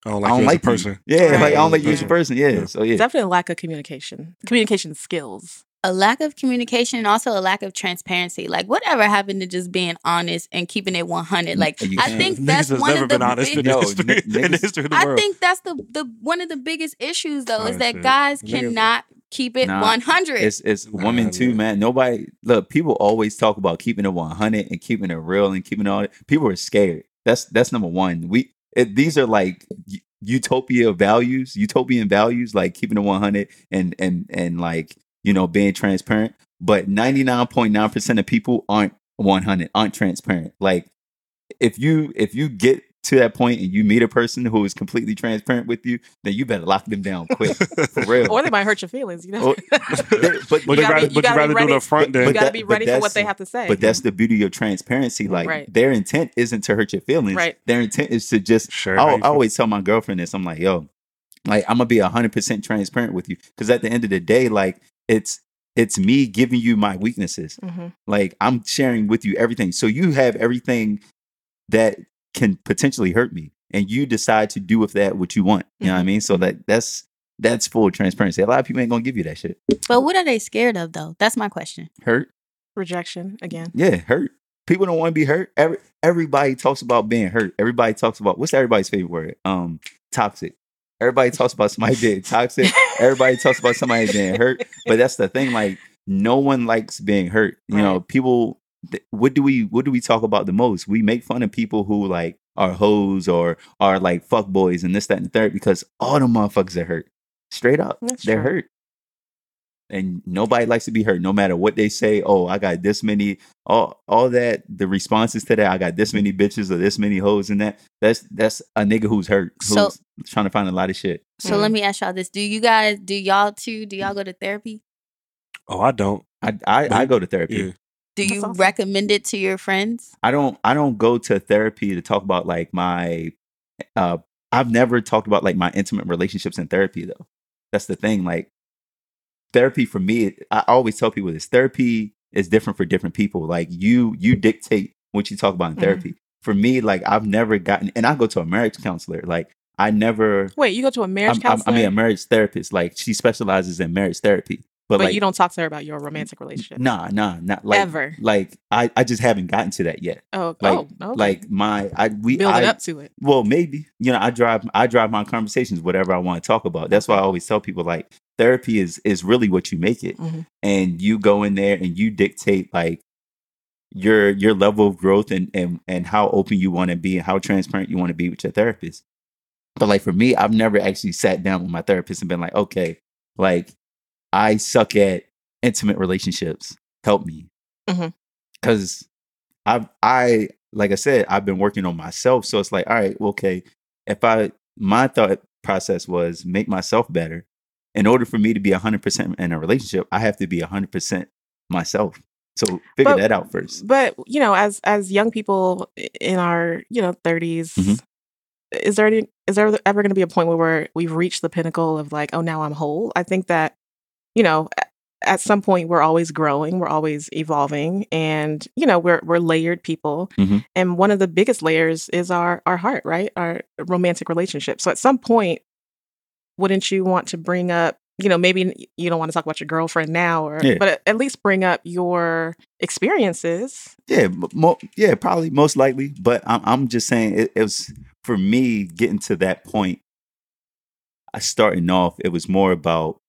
I don't I don't you like as a person. You. Yeah, like I Right. don't like you as a person. Yeah, Yeah. so yeah, Definitely a lack of communication, communication skills. a lack of communication and also a lack of transparency. Like whatever happened to just being honest and keeping it 100? Like uh, You I think that's one of the been honest big- in the No, history, n- the niggas- history of the I think that's the the one of the biggest issues though is that shit. guys Niggas- cannot keep it Nah, 100. it's it's Nah, women too, man. man. Nobody look. People always talk about keeping it one hundred and keeping it real and keeping it all. People are scared. That's that's number one. We it, these are like u- utopia values, utopian values, like keeping it one hundred and and and like you know being transparent. But ninety nine point nine percent of people aren't one hundred, aren't transparent. Like if you if you get to that point and you meet a person who is completely transparent with you, then you better lock them down quick for real. Or they might hurt your feelings, you know. Or- but But you gotta be- rather, you but you gotta do ready- it up front but- you got to that- be ready for what they have to say. But that's the beauty of transparency. Like Right. their intent isn't to hurt your feelings. Right. Their intent is to just. sure. I, I always tell my girlfriend this. I'm like, yo, like I'm gonna be hundred percent transparent with you because at the end of the day, like it's it's me giving you my weaknesses. Mhm. Like I'm sharing with you everything, so you have everything that can potentially hurt me, and you decide to do with that what you want. You know what I Mhm. mean? So that that's that's full transparency. A lot of people ain't gonna give you that shit. but what are they scared of though? That's my question. Hurt. rejection again. Yeah, hurt. People don't want to be hurt. Every everybody talks about being hurt. Everybody talks about what's everybody's favorite word? Um, toxic. Everybody talks about somebody being toxic. Everybody talks about somebody being hurt. But that's the thing. Like no one likes being hurt. You know, people. Th- What do we What do we talk about the most? We make fun of people who like are hoes or are like fuck boys and this, that, and the third because all the motherfuckers are hurt. Straight up, That's they're true. hurt. And nobody likes to be hurt, no matter what they say. Oh, I got this many all all that the responses to that I got this many bitches or this many hoes and that that's that's a nigga who's hurt who's So- trying to find a lot of shit. So let mm-hmm. me ask y'all this: Do you guys, do y'all too, do y'all go to therapy? Oh, I don't. I I, I go to therapy. Yeah. Do you awesome. recommend it to your friends? I don't I don't go to therapy to talk about like my uh I've never talked about like my intimate relationships in therapy though. That's the thing like therapy for me I always tell people this therapy is different for different people. Like you you dictate what you talk about in Mhm. therapy. For me like I've never gotten and I go to a marriage counselor like I never Wait, you go to a marriage I'm- I'm- counselor, I mean a marriage therapist like she specializes in marriage therapy. But, but like you don't talk to her about your romantic relationship nah nah not like ever. like I I just haven't gotten to that yet. Oh, Like oh, okay. like my I we building I, up to it. well, maybe you know, I drive I drive my conversations whatever I want to talk about. That's why I always tell people like therapy is is really what you make it, Mhm. and you go in there and you dictate like your your level of growth and and and how open you want to be and how transparent you want to be with your therapist. But like for me, I've never actually sat down with my therapist and been like, okay, like I suck at intimate relationships. Help me, because I I like I said, I've been working on myself. So it's like, all right, okay, if I my thought process was make myself better. In order for me to be 100% in a relationship, I have to be 100% myself. So figure But- that out first. But you know, as as young people in our you know 30s, Mhm. is there any is there ever going to be a point where we're, we've reached the pinnacle of like, oh, now I'm whole? I think that you know. At some point, we're always growing, we're always evolving, and you know we're we're layered people. Mhm. And one of the biggest layers is our our heart, right? Our romantic relationship. So at some point, wouldn't you want to bring up you know maybe you don't want to talk about your girlfriend now or Yeah. but at, least bring up your experiences Yeah, mo- yeah, probably most likely. But I'm, I'm just saying it, it was for me getting to that point. I starting off, it was more about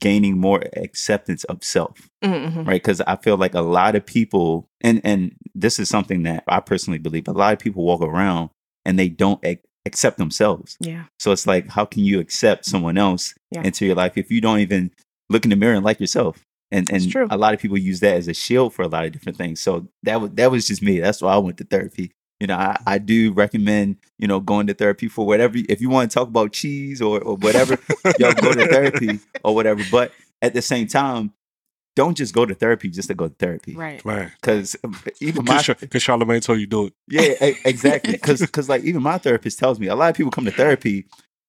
gaining more acceptance of self, mm-hmm. right? Because I feel like a lot of people, and and this is something that I personally believe, a lot of people walk around and they don't ac- accept themselves. yeah So it's like, how can you accept someone else Yeah. into your life if you don't even look in the mirror and like yourself? And and a lot of people use that as a shield for a lot of different things. So that was that was just me. That's why I went to therapy. You know, I, I do recommend, you know, going to therapy for whatever if you want to talk about cheese or, or whatever, y'all go to therapy or whatever. But at the same time, don't just go to therapy just to go to therapy. right Man. Because even my Because Charlamagne told you do it. yeah, exactly. Because like even my therapist tells me a lot of people come to therapy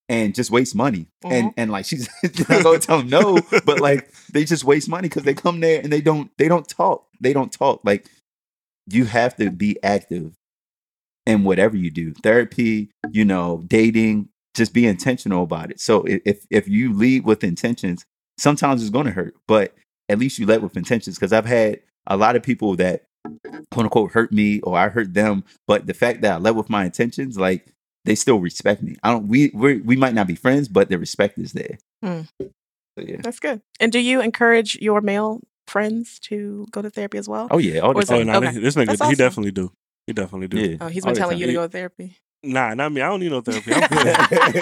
and just waste money, and mm-hmm. and like she's not going to tell them no, but like they just waste money because they come there and they don't they don't talk they don't talk like you have to be active in whatever you do. Therapy, you know, dating, just be intentional about it. So if if you lead with intentions, sometimes it's going to hurt, but at least you led with intentions because I've had a lot of people that quote unquote hurt me or I hurt them, but the fact that I led with my intentions, like they still respect me. I don't. We we we might not be friends, but the respect is there. Hmm. So, yeah. That's good. And do you encourage your male friends to go to therapy as well? Oh yeah. All the is Oh, time. no, Okay. this nigga, That's he definitely do. He definitely do. Yeah. Oh, he's all been the telling you to go to therapy. Nah, not me. I don't need no therapy. I'm good.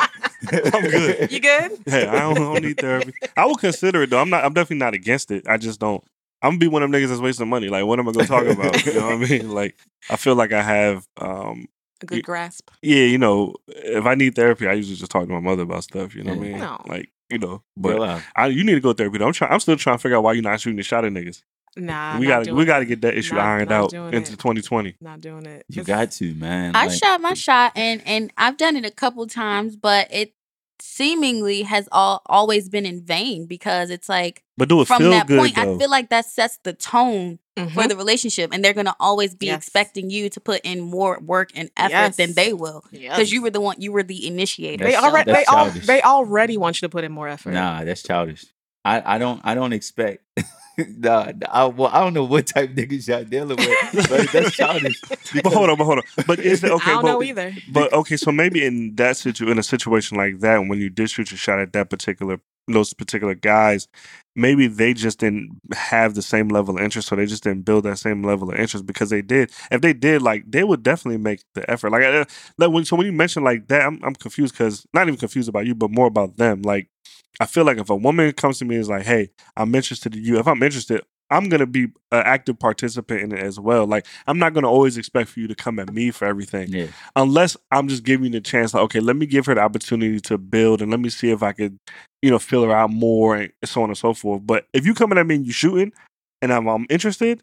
I'm good. You good? Hey, I don't, I don't need therapy. I will consider it though. I'm not. I'm definitely not against it. I just don't. I'm gonna be one of them niggas that's wasting money. Like, what am I gonna talk about? You know what I mean? Like, I feel like I have. um A good You- grasp. Yeah, you know, if I need therapy, I usually just talk to my mother about stuff. You know what I mean? No. Like, you know, but. I, you need to go to therapy. Though. I'm trying. I'm still trying to figure out why you're not shooting the shot at niggas. Nah, we gotta. We it. gotta get that issue Not- ironed not out into it. 2020. Not doing it. You It's- got to, man. I Like, shot my shot and and I've done it a couple times, but it seemingly has all always been in vain because it's like But do it from feel that good point though? I feel like that sets the tone Mhm. for the relationship and they're gonna always be Yes. expecting you to put in more work and effort than they will. Yes. Because you were the one you were the initiator. they already they all they already want you to put in more effort. Nah, that's childish. I, I don't I don't expect. nah, I, well, I don't know what type of niggas y'all dealing with, but that's childish. but hold on, but hold on. But is it okay? I don't but, know either. But okay, so maybe in that situ in a situation like that, when you did shoot your shot at that particular those particular guys, maybe they just didn't have the same level of interest, so they just didn't build that same level of interest because they did. If they did, like they would definitely make the effort. Like, uh, like when so when you mention like that, I'm I'm confused because not even confused about you, but more about them. Like, I feel like if a woman comes to me and is like, "Hey, I'm interested in you," if I'm interested. I'm gonna be an active participant in it as well. Like I'm not gonna always expect for you to come at me for everything Yeah, unless I'm just giving you the chance, like, okay, let me give her the opportunity to build and let me see if I could, you know, fill her out more and so on and so forth. But if you coming at me and you shooting and I'm, I'm interested,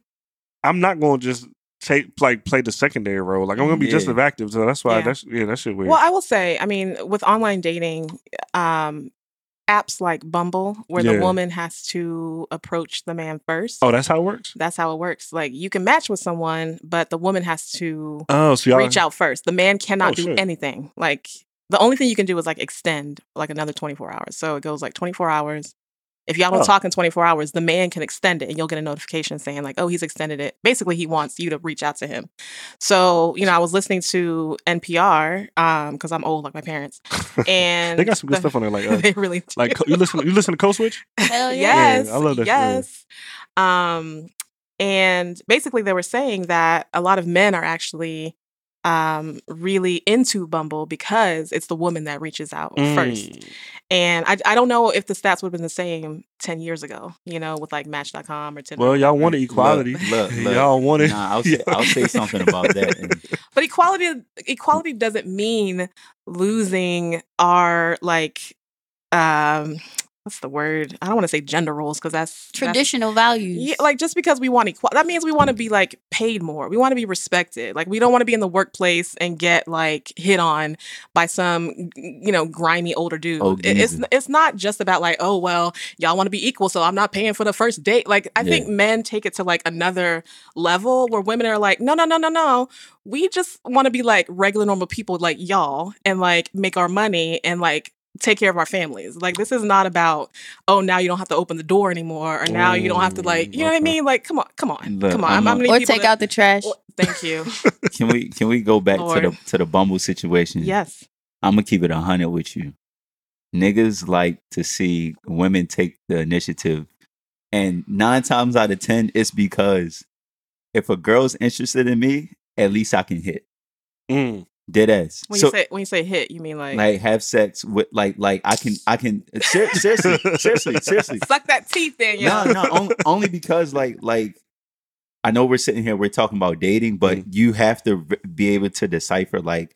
I'm not going to just take like play the secondary role. Like I'm going to be just Yeah. as active. So that's why Yeah. that's yeah, that shit weird. Well, I will say, I mean, with online dating, um, apps like Bumble, where Yeah. the woman has to approach the man first. oh, that's how it works. That's how it works. Like you can match with someone, but the woman has to Oh, so reach out first. The man cannot Oh, do shit. anything. Like the only thing you can do is like extend like another 24 hours. So it goes like 24 hours. If y'all don't Oh. talk in 24 hours, the man can extend it and you'll get a notification saying like, "Oh, he's extended it." Basically, he wants you to reach out to him. So, you know, I was listening to NPR um cuz I'm old like my parents. And they got some good the- stuff on there. Like, uh, they really do. like you listen, you listen to Code Switch. Hell yeah. yes, I love that shit. Yes. Um, and basically, they were saying that a lot of men are actually um really into Bumble because it's the woman that reaches out first. Mm. And I I don't know if the stats would have been the same ten years ago, you know, with like Match.com or Tinder. Well, y'all wanted equality. Look, look, y'all wanted. Nah, I'll say, I'll say something about that. And But equality equality doesn't mean losing our like um what's the word? I don't want to say gender roles because that's that's- Traditional values. Yeah, like just because we want equal, that means we want to be like paid more. We want to be respected. Like we don't want to be in the workplace and get like hit on by some you know grimy older oh, dude. Oh, it's it's not just about like oh well y'all want to be equal, so I'm not paying for the first date. Like I think men take it to like another level where women are like no no no no no. We just want to be like regular normal people like y'all and like make our money and like take care of our families. Like this is not about oh now you don't have to open the door anymore or now you don't have to like you know what I Mm, mean like come on come on Look, come on I'm I'm, a- I'm or take out the trash. thank you can we can we go back to the to the Bumble situation? yes I'm gonna keep it a hundred with you. Niggas like to see women take the initiative, and nine times out of ten, it's because if a girl's interested in me, at least I can hit Mm. Dead ass. when so you say when you say hit you mean like, like have sex with like like I can I can ser- seriously seriously seriously suck that teeth in no yo no only, only because like like I know we're sitting here we're talking about dating but Mhm. you have to be able to decipher like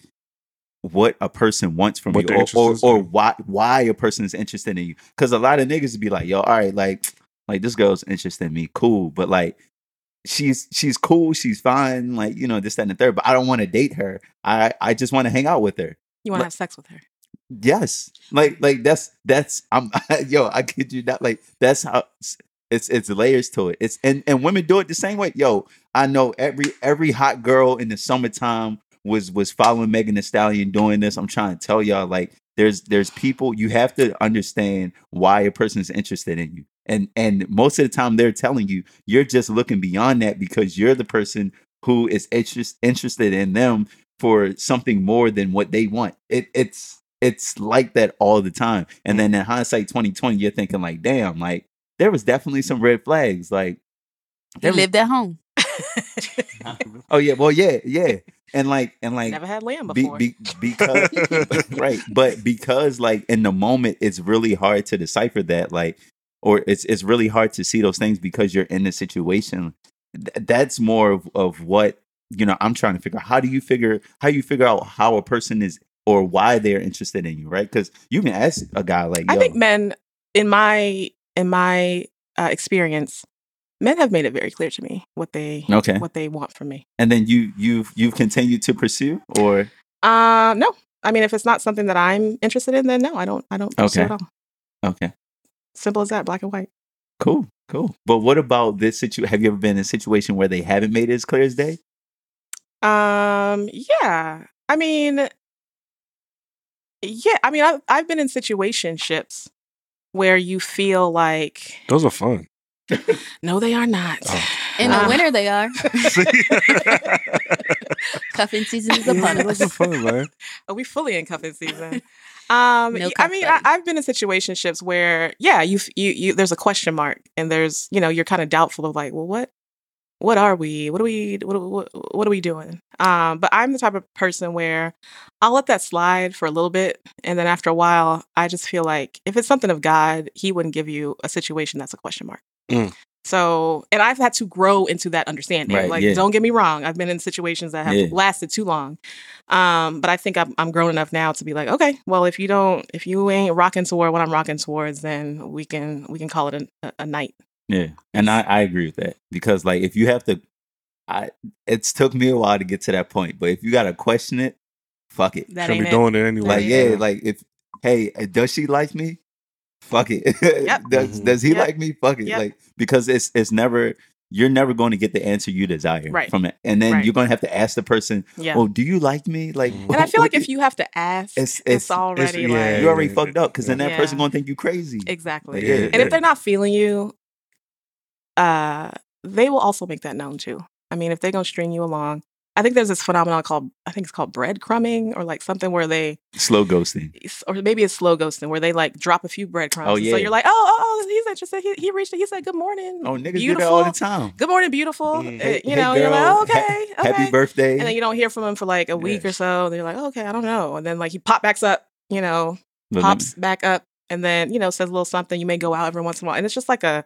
what a person wants from What you or, or, or why why a person is interested in you because a lot of niggas would be like yo all right like like this girl's interested in me cool but like she's she's cool she's fine like you know this that and the third but I don't want to date her I I just want to hang out with her you want to like- have sex with her Yes, like like that's that's I'm yo. I kid you not. Like that's how it's it's layers to it. It's and and women do it the same way. Yo, I know every every hot girl in the summertime was was following Megan Thee Stallion doing this. I'm trying to tell y'all like there's there's people you have to understand why a person is interested in you. And and most of the time they're telling you you're just looking beyond that because you're the person who is interest, interested in them for something more than what they want. It it's it's like that all the time. And then in hindsight 2020 you're thinking like damn like there was definitely some red flags like they lived at home. Oh yeah, well yeah, yeah. And like and like Never had lamb be, before. be, because right but because like in the moment it's really hard to decipher that like or it's it's really hard to see those things because you're in the situation Th- that's more of, of what you know i'm trying to figure out how do you figure how you figure out how a person is or why they're interested in you right because you can ask a guy like I think men, in my in my uh, experience, men have made it very clear to me what they okay what they want from me. and then you you've you've continued to pursue or Uh, no, I mean if it's not something that I'm interested in, then no, I don't. I don't pursue Okay. it all. okay Simple as that, black and white. cool cool but what about this situation have you ever been in a situation where they haven't made it as clear as day Um, yeah. I mean, yeah. I mean, I've I've been in situationships where you feel like Those are fun. no, they are not. Oh. In the Uh, winter, they are. Cuffing season is Yeah, upon those us. are fun, man. Are we fully in cuffing season? Um, No y- I mean, I, I've been in situationships where, yeah, you, f- you, you, there's a question mark, and there's, you know, you're kind of doubtful of like, well, what, what are we? What are we? What, what, what are we doing? Um, but I'm the type of person where I'll let that slide for a little bit, and then after a while, I just feel like if it's something of God, He wouldn't give you a situation that's a question mark. Mm. So, and I've had to grow into that understanding. Right, like, yeah. don't get me wrong, I've been in situations that have Yeah. lasted too long. Um, but I think I'm, I'm grown enough now to be like, okay, well, if you don't, if you ain't rocking toward what I'm rocking towards, then we can we can call it a, a, a night. Yeah, and I, I agree with that because like if you have to, I it's took me a while to get to that point, but if you gotta question it, fuck it. That Should ain't be it. doing it anyway. Like Yeah. yeah, like if hey, does she like me? Fuck it. Yep. does Mhm. does he Yep. like me? Fuck it. Yep. Like because it's it's never you're never going to get the answer you desire Right. from it, and then Right. you're going to have to ask the person, Yeah. "Well, do you like me?" Like, Mhm. and I feel like if you have to ask, It's- it's, it's- already it's- like yeah, you already fucked up, because then that yeah. person going to think you crazy. exactly. Yeah. And if they're not feeling you, uh, they will also make that known too. I mean, if they're gonna string you along, I think there's this phenomenon called I think it's called breadcrumbing or like something where they Slow ghosting. or maybe it's slow ghosting where they like drop a few breadcrumbs. Oh, And yeah. So you're like, oh, oh, oh, he's interested. He, he reached. He said, "Good morning." Oh, niggas beautiful. do that all the time. Good morning, beautiful. Mm. Uh, Hey- you hey, know, you're girl, like, okay, ha- okay. Happy birthday. And then you don't hear from him for like a week Yeah. or so. They're like, oh, okay, I don't know. And then like he pop backs up, you know, But let me- pops back up, and then you know says a little something. You may go out every once in a while, and it's just like a,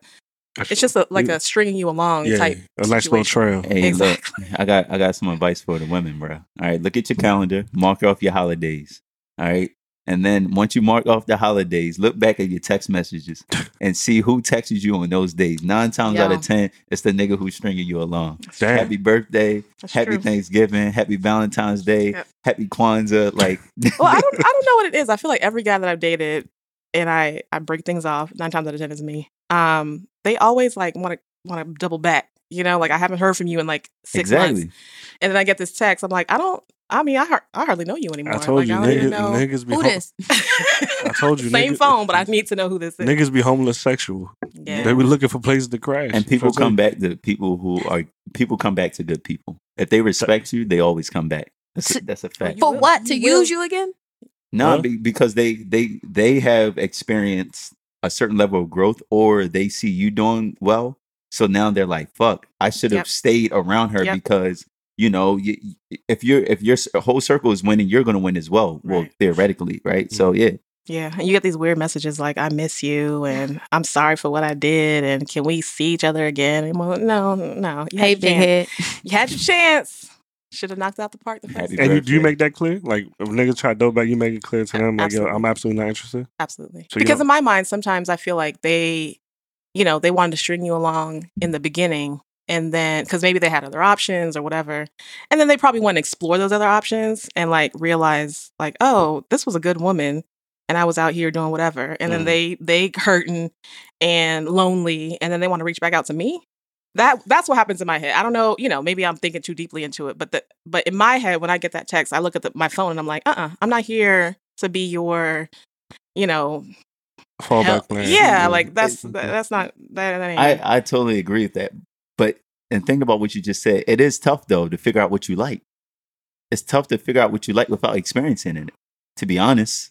it's just a, like a stringing you along yeah, type. a nice little trail. Hey, Exactly. look, I got I got some advice for the women, bro. All right, look at your calendar, mark off your holidays. All right. And then once you mark off the holidays, look back at your text messages and see who texted you on those days. Nine times out of ten, it's the nigga who's stringing you along. Damn. Happy birthday, That's happy true. Thanksgiving, happy Valentine's Day, Yep. happy Kwanzaa. Like, Well, I don't, I don't know what it is. I feel like every guy that I've dated, and I, I break things off. Nine times out of ten is me. Um, they always like want to, want to double back. You know, like I haven't heard from you in like six exactly. months, and then I get this text. I'm like, I don't. I mean, I, har- I hardly know you anymore. I told like, you, I don't niggas, know. niggas be Who hom- this? I told you, Same niggas- phone, but I need to know who this is. niggas be homeless sexual. yeah. They be looking for places to crash. And people That's what I'm come back to people who are people come back to good people. If they respect you, they always come back. That's a, that's a fact. For what? To You will. use you again? No, Huh? because they they they have experienced a certain level of growth, or they see you doing well. So now they're like, "Fuck, I should have Yep. stayed around her Yep. because you know, you, if you're if your whole circle is winning, you're going to win as well. Well, Right. theoretically, right? Mm-hmm. So yeah, Yeah, and you get these weird messages like "I miss you" and "I'm sorry for what I did" and "Can we see each other again?" And well, no, no, you Hey, had your big chance. head. You had your chance. Should have knocked out the park the first time. And you, do you make that clear? Like, if niggas try to double back, you make it clear to them, like, yo, I'm absolutely not interested. Absolutely. So because don't- in my mind, sometimes I feel like they, you know, they wanted to string you along in the beginning. And then, because maybe they had other options or whatever. And then they probably want to explore those other options and like realize, like, oh, this was a good woman. And I was out here doing whatever. And then Mhm. they, they hurting and lonely. And then they want to reach back out to me. That that's what happens in my head. I don't know, you know, maybe I'm thinking too deeply into it, but the but in my head when I get that text, I look at the, my phone and I'm like, uh-uh, I'm not here to be your, you know, Fallback plan. Yeah, like that's that, that's not that, that ain't I, I totally agree with that. But and think about what you just said. It is tough though to figure out what you like. It's tough to figure out what you like without experiencing it. To be honest,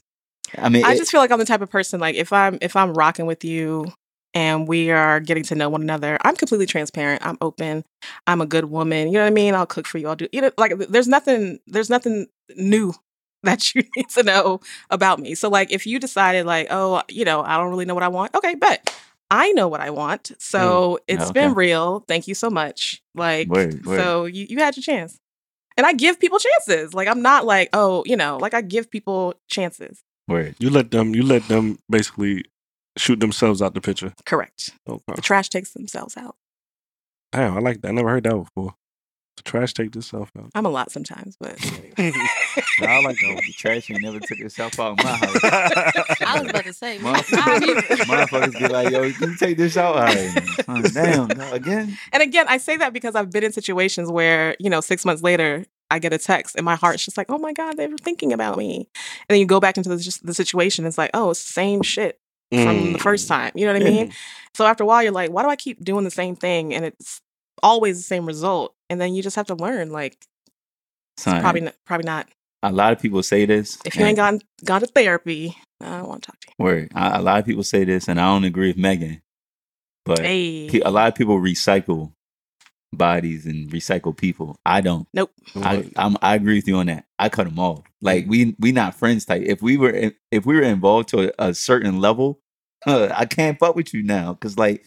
I mean, I it- just feel like I'm the type of person like if I'm if I'm rocking with you and we are getting to know one another, I'm completely transparent. I'm open. I'm a good woman. You know what I mean? I'll cook for you. I'll do you know like there's nothing there's nothing new that you need to know about me. So like if you decided like, oh, you know, I don't really know what I want. Okay, but I know what I want. So mm. it's Okay. been real. Thank you so much. Like Word, word. so you, you had your chance. And I give people chances. Like I'm not like, oh, you know, like I give people chances. word. You let them. You let them basically shoot themselves out the picture. Correct. Okay. The trash takes themselves out. Damn, I like that. I never heard that before. The trash take itself out. I'm a lot sometimes, but Nah, I like No, the trash ain't never took itself out of my house. I was about to say, Motherfuckers, motherfuckers be like, yo, can you take this out? All right. Damn, no, again? and again, I say that because I've been in situations where, you know, six months later, I get a text and my heart's just like, oh my God, they were thinking about me. And then you go back into the, just the situation. It's like, oh, same shit from Mm. the first time. You know what I mean? So after a while, you're like, why do I keep doing the same thing? And it's always the same result. And then you just have to learn, like, Son, probably not, probably not. a lot of people say this. If you ain't gone gone to therapy, I don't want to talk to Word. A, a lot of people say this, and I don't agree with Megan. But. Hey, a lot of people recycle bodies and recycle people. I don't. I I'm, I agree with you on that. I cut them off. Like we we not friends type. If we were if we were involved to a, a certain level, uh, I can't fuck with you now because like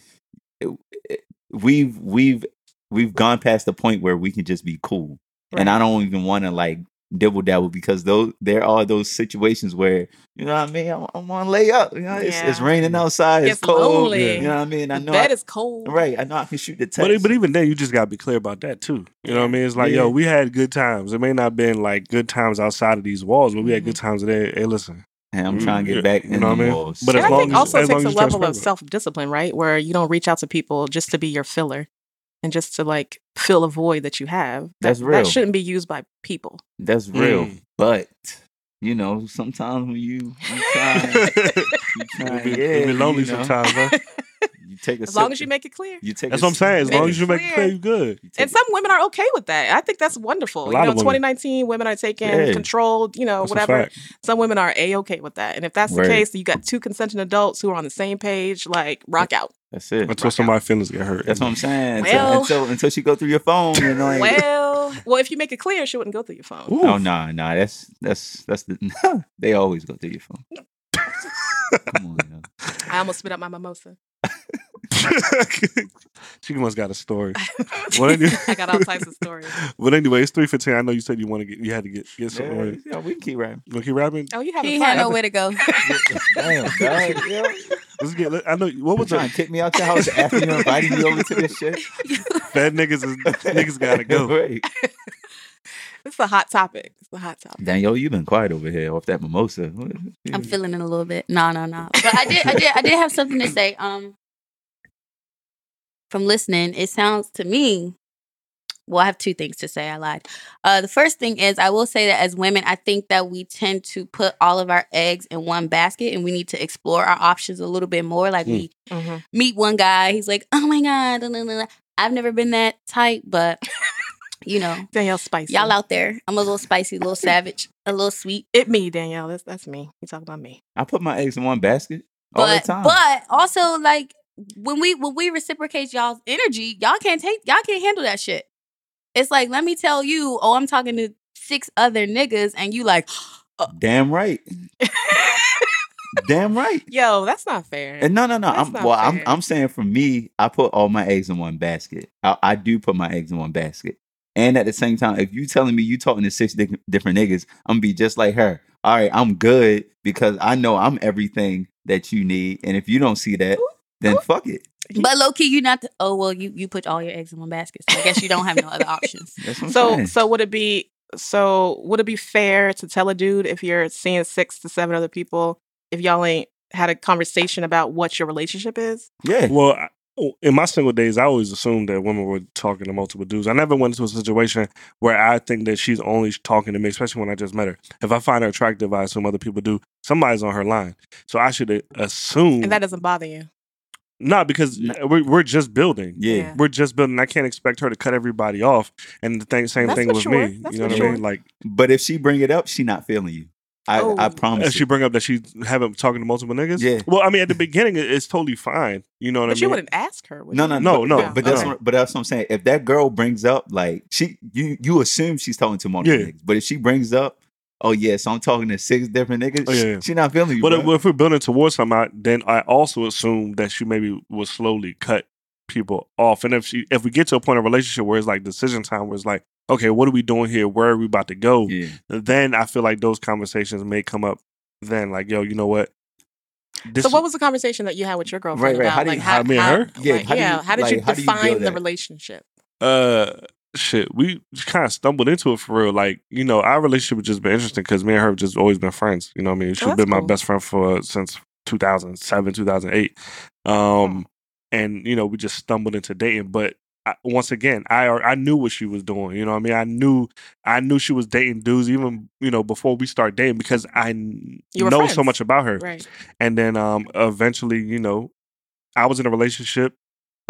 it- it- we've we've we've gone past the point where we can just be cool, and I don't even want to like dibble dabble because those there are those situations where you know what I mean. I, I want to lay up. You know, it's, it's raining outside. It's Gets cold. lonely. You know what I mean? I the know. bed I, is cold. right. I know I can shoot the text. But, but even then, you just gotta be clear about that too. You know what I mean? It's like, yo, we had good times. It may not been like good times outside of these walls, but we had good times there. Hey, listen, Hey, I'm Mm, trying to yeah, get back you know the what I mean? walls. But and as I long think as- also as takes a as you're level of self discipline, right? Where you don't reach out to people just to be your filler and just to like fill a void that you have. That, That's real. That shouldn't be used by people. That's real. Mm. But you know, sometimes when you you try, you try, it be, yeah, be lonely you know, sometimes, huh? You take a As long as you make it clear. you take. That's a what I'm saying. As long as you make it clear. clear, you good. you take And some women are okay with that. I think that's wonderful. A You know, of women. 2019, women are taking Yeah. control, you know, That's whatever. Some women are a okay with that. And if that's Word. the case, you got two consenting adults who are on the same page, like rock out. That's it. Until somebody's feelings get hurt. That's what I'm saying. Well- until, until until she go through your phone and like, Well, well, if you make it clear, she wouldn't go through your phone. Ooh. oh nah nah that's that's that's the they always go through your phone. Come on, yo. I almost spit out my mimosa. she must got a story. Well, anyway, I got all types of stories. But anyway, it's three fifteen. I know you said you want to get, you had to get get something. Yeah, yeah, we can keep rapping. You want keep rapping? Oh, you have. He having had nowhere to go. Damn, dog. Yo. Let's get. I know what You was trying to kick me out your house after you invited me over to this shit? Fat niggas is niggas gotta go. Right. It's a hot topic. It's a hot topic. Daniel, you've been quiet over here off that mimosa. I'm feeling it a little bit. No, no, no. But I did, I did, I did have something to say. Um, from listening, it sounds to me. Well, I have two things to say. I lied. Uh, the first thing is, I will say that as women, I think that we tend to put all of our eggs in one basket, and we need to explore our options a little bit more. Like we Mm-hmm. meet one guy, he's like, "Oh my god," da, da, da, da." I've never been that type, but you know, Danielle spicy. y'all out there. I'm a little spicy, a little savage, a little sweet. It me, Danielle. That's that's me. You talk about me. I put my eggs in one basket all the time. but also like when we when we reciprocate y'all's energy, y'all can't take y'all can't handle that shit. It's like let me tell you, oh, I'm talking to six other niggas, and you like, uh, Damn right. Damn right. Yo, that's not fair. And no, no, no. That's I'm not well. I'm. I'm saying for me, I put all my eggs in one basket. I, I do put my eggs in one basket. And at the same time, if you telling me you talking to six di- different niggas, I'm gonna be just like her. All right, I'm good because I know I'm everything that you need. And if you don't see that, then fuck it. but low key, you're not. The, oh well, you you put all your eggs in one basket. So I guess you don't have no other options. That's what I'm so saying. so would it be so would it be fair to tell a dude if you're seeing six to seven other people if y'all ain't had a conversation about what your relationship is? yeah. Well, I- Oh, in my single days, I always assumed that women were talking to multiple dudes. I never went into a situation where I think that she's only talking to me, especially when I just met her. If I find her attractive, I assume other people do. Somebody's on her line, so I should assume. And that doesn't bother you. Not because we're, we're just building. Yeah. Yeah. We're just building. I can't expect her to cut everybody off. And the thing, same That's thing with sure. me. That's you know for what I mean? Like But if she bring it up, she not feeling you. I, oh. I Oh. promise. if she bring up that she haven't talking to multiple niggas. Yeah. Well, I mean, at the beginning, it's totally fine. You know what But I mean? But you wouldn't ask her. would No, you? no, No, no, But, but that's no. what, but that's what I'm saying. If that girl brings up like she, you you assume she's talking to multiple Yeah. niggas. But if she brings up, oh yeah, so I'm talking to six different niggas. Oh, yeah. she, she not feeling you. But if, bro. if we're building towards something, then I also assume that she maybe will slowly cut people off. And if she, if we get to a point of relationship where it's like decision time, where it's like, okay, what are we doing here? Where are we about to go? yeah. Then I feel like those conversations may come up. Then, like, yo, you know what? This So what was the conversation that you had with your girlfriend Right, right. about? How do like you- how, I mean, how- her? Yeah, like, how do you- yeah. How did like, you how do you define the that? relationship? Uh, shit, we kind of stumbled into it for real. Like, you know, our relationship has just been interesting because me and her have just always been friends. You know what I mean? She's Oh, been my best friend for since 2007, 2008. Um, and you know, we just stumbled into dating. But I, once again, I I knew what she was doing. You know what I mean? I knew I knew she was dating dudes even you know before we start dating because I know so much about her. Right. And then um eventually, you know, I was in a relationship.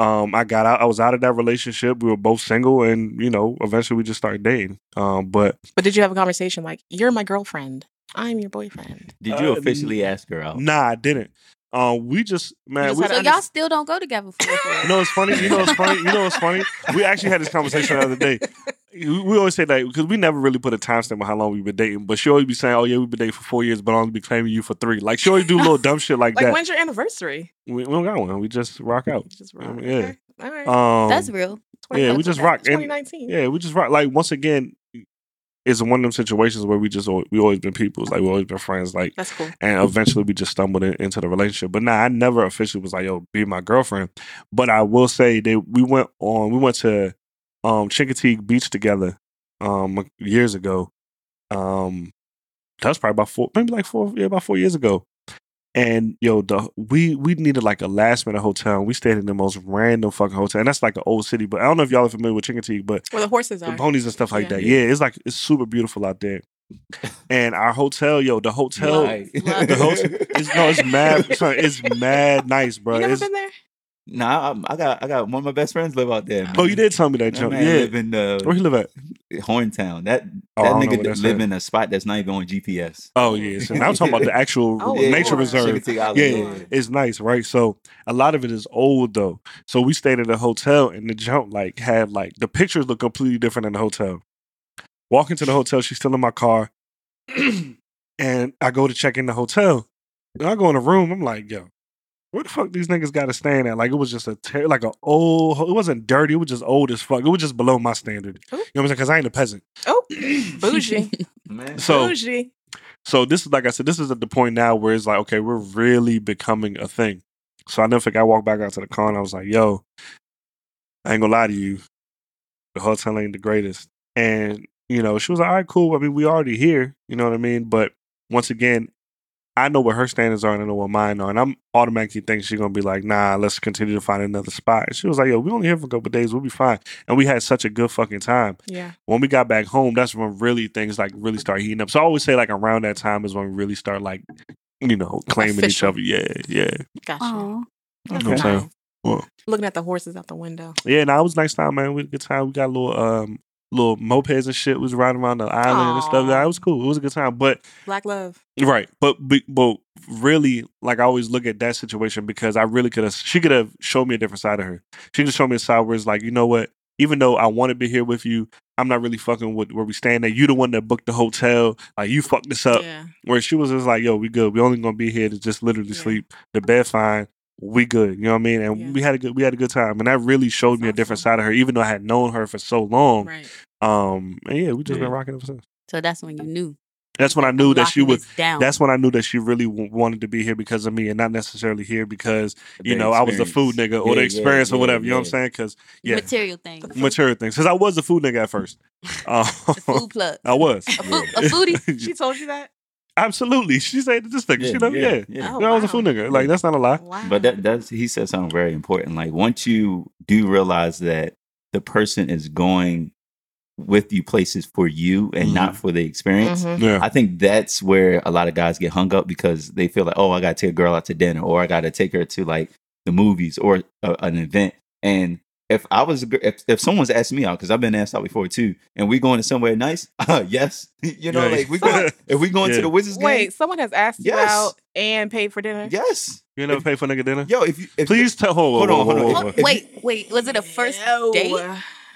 Um, I got out. I was out of that relationship. We were both single, and you know, eventually we just started dating. Um, but But did you have a conversation like, "You're my girlfriend. I'm your boyfriend." Did you Uh, officially ask her out? nah, I didn't. Um, we just man, just we, So to y'all still don't go together for real? you know what's funny? You know it's funny? You know what's funny? We actually had this conversation the other day. We, we always say that because we never really put a timestamp on how long we've been dating. But she always be saying, "Oh yeah, we've been dating for four years, but I only be claiming you for three. Like she always do little dumb shit like, Like, that. when's your anniversary? We, we don't got one. We just rock out. Just rock. yeah. Okay. All right. Um, That's real. yeah, we just rock. 2019. Yeah, we just rock. Like once again, it's one of them situations where we just we always been peoples. Like we always been friends. Like That's cool. and eventually we just stumbled in, into the relationship. But nah, I never officially was like, yo, be my girlfriend. But I will say that we went on. We went to um Chincoteague Beach together um years ago. Um, that was probably about four, maybe like four, yeah, about four years ago. And yo, the we we needed like a last minute hotel. We stayed in the most random fucking hotel, and that's like an old city. But I don't know if y'all are familiar with Chincoteague, but Where the horses the ponies and stuff like Yeah. that. Yeah, it's like it's super beautiful out there. And our hotel, yo, the hotel, Right. the hotel, it's, no, it's mad, it's mad nice, bro. you never It's, been there? Nah, I, I got I got one of my best friends live out there. Man. oh, you did tell me that, That jump. man Yeah, live in uh, where he live at? Horntown. That Oh, that nigga live at. in a spot that's not even on GPS. Oh yeah, so now I'm talking about the actual Oh, nature Lord. reserve. Chincoteague Yeah, yeah. it's nice, right? So a lot of it is old though. So we stayed at a hotel, and the jump like had like the pictures look completely different in the hotel. Walk into the hotel, she's still in my car, and I go to check in the hotel. And I go in the room, I'm like, yo, where the fuck these niggas got to stand at? Like it was just a ter- like a old. It wasn't dirty. It was just old as fuck. It was just below my standard. Ooh. You know what I'm saying? Because I ain't a peasant. Oh, bougie. Man. So bougie. so this is like I said, this is at the point now where it's like, okay, we're really becoming a thing. So I never forget I walked back out to the car and I was like, yo, I ain't gonna lie to you. The hotel ain't the greatest. And, you know, she was like, all right, cool. I mean, we already here, you know what I mean? But once again, I know what her standards are and I know what mine are. And I'm automatically thinking she's gonna be like, nah, let's continue to find another spot. And she was like, yo, we only here for a couple of days, we'll be fine. And we had such a good fucking time Yeah. when we got back home, that's when really things like really start heating up. So I always say like around that time is when we really start like, you know, claiming each other. Yeah, yeah, Gotcha. Oh, That's You know I'm nice. saying? Well- Looking at the horses out the window. yeah. Now it was a nice time, man. We had a good time. We got a little um little mopeds and shit. Was riding around the island and stuff. That was cool. It was a good time. But Black love. right, but but, really, like I always look at that situation because I really could have. She could have showed me a different side of her. She just showed me a side where it's like, you know what? Even though I want to be here with you, I'm not really fucking with where we staying at. You the one that booked the hotel. Like you fucked this up. yeah. where she was just like, "Yo, we good. We only gonna be here to just literally Yeah. sleep. The bed fine. We good. You know what I mean? And Yeah. we had a good we had a good time, and that really showed That's me a different side of her, even though I had known her for so long. Right. Um, and yeah, we just Yeah. been rocking ever since. so that's when you knew. That's when I I'm knew that she was. down. That's when I knew that she really w- wanted to be here because of me, and not necessarily here because you The know I was the food nigga or Yeah, the yeah, experience or yeah, whatever. You know what I'm saying? Because yeah, material things. material things. Because I was a food nigga at first. Um, The food plug. I was. A, food, a foodie. She told you that? Absolutely. She said this nigga. she know, yeah. yeah. Oh, that was a fool nigga. Like that's not a lie. Wow. But that that's he said something very important. Like once you do realize that the person is going with you places for you and not for the experience, Mhm. Yeah. I think that's where a lot of guys get hung up because they feel like, oh, I got to take a girl out to dinner or I got to take her to like the movies or a, an event. And if I was, a gir- if, if someone's asking me out, because I've been asked out before too, and we going to somewhere nice, uh, yes, you know, Yeah. like we go, if we going Yeah. to the Wizards game, Wait, someone has asked you out and paid for dinner? yes, You never pay for nigga dinner? yo, if you, if, Please tell hold, Hold on, hold on. hold If- wait, wait. Was it a first No. date?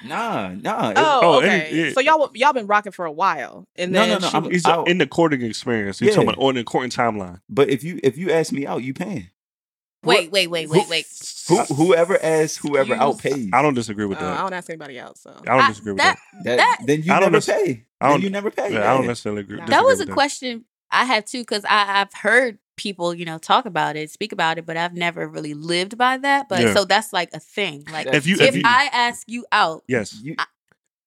nah, nah, Oh, Oh, okay. any- yeah. So y'all y'all been rocking for a while, and No, then no, no, she I'm- He's I'll- in the courting experience. You're Yeah. talking about on the courting timeline. but if you if you ask me out, you paying. Wait, wait, wait, wait, wait. Who, whoever asks whoever Excuse- out pays. I don't disagree with Uh, I that. don't ask anybody else. So I don't I- disagree with that- that. That, That- then you I don't never necess- pay. I don't- then you never pay. Yeah, I don't necessarily agree. That That was a with question I have too, because I've heard people, you know, talk about it, speak about it, but I've never really lived by that. But Yeah. so that's like a thing. Like If you- if, if you- I ask you out, Yes. You-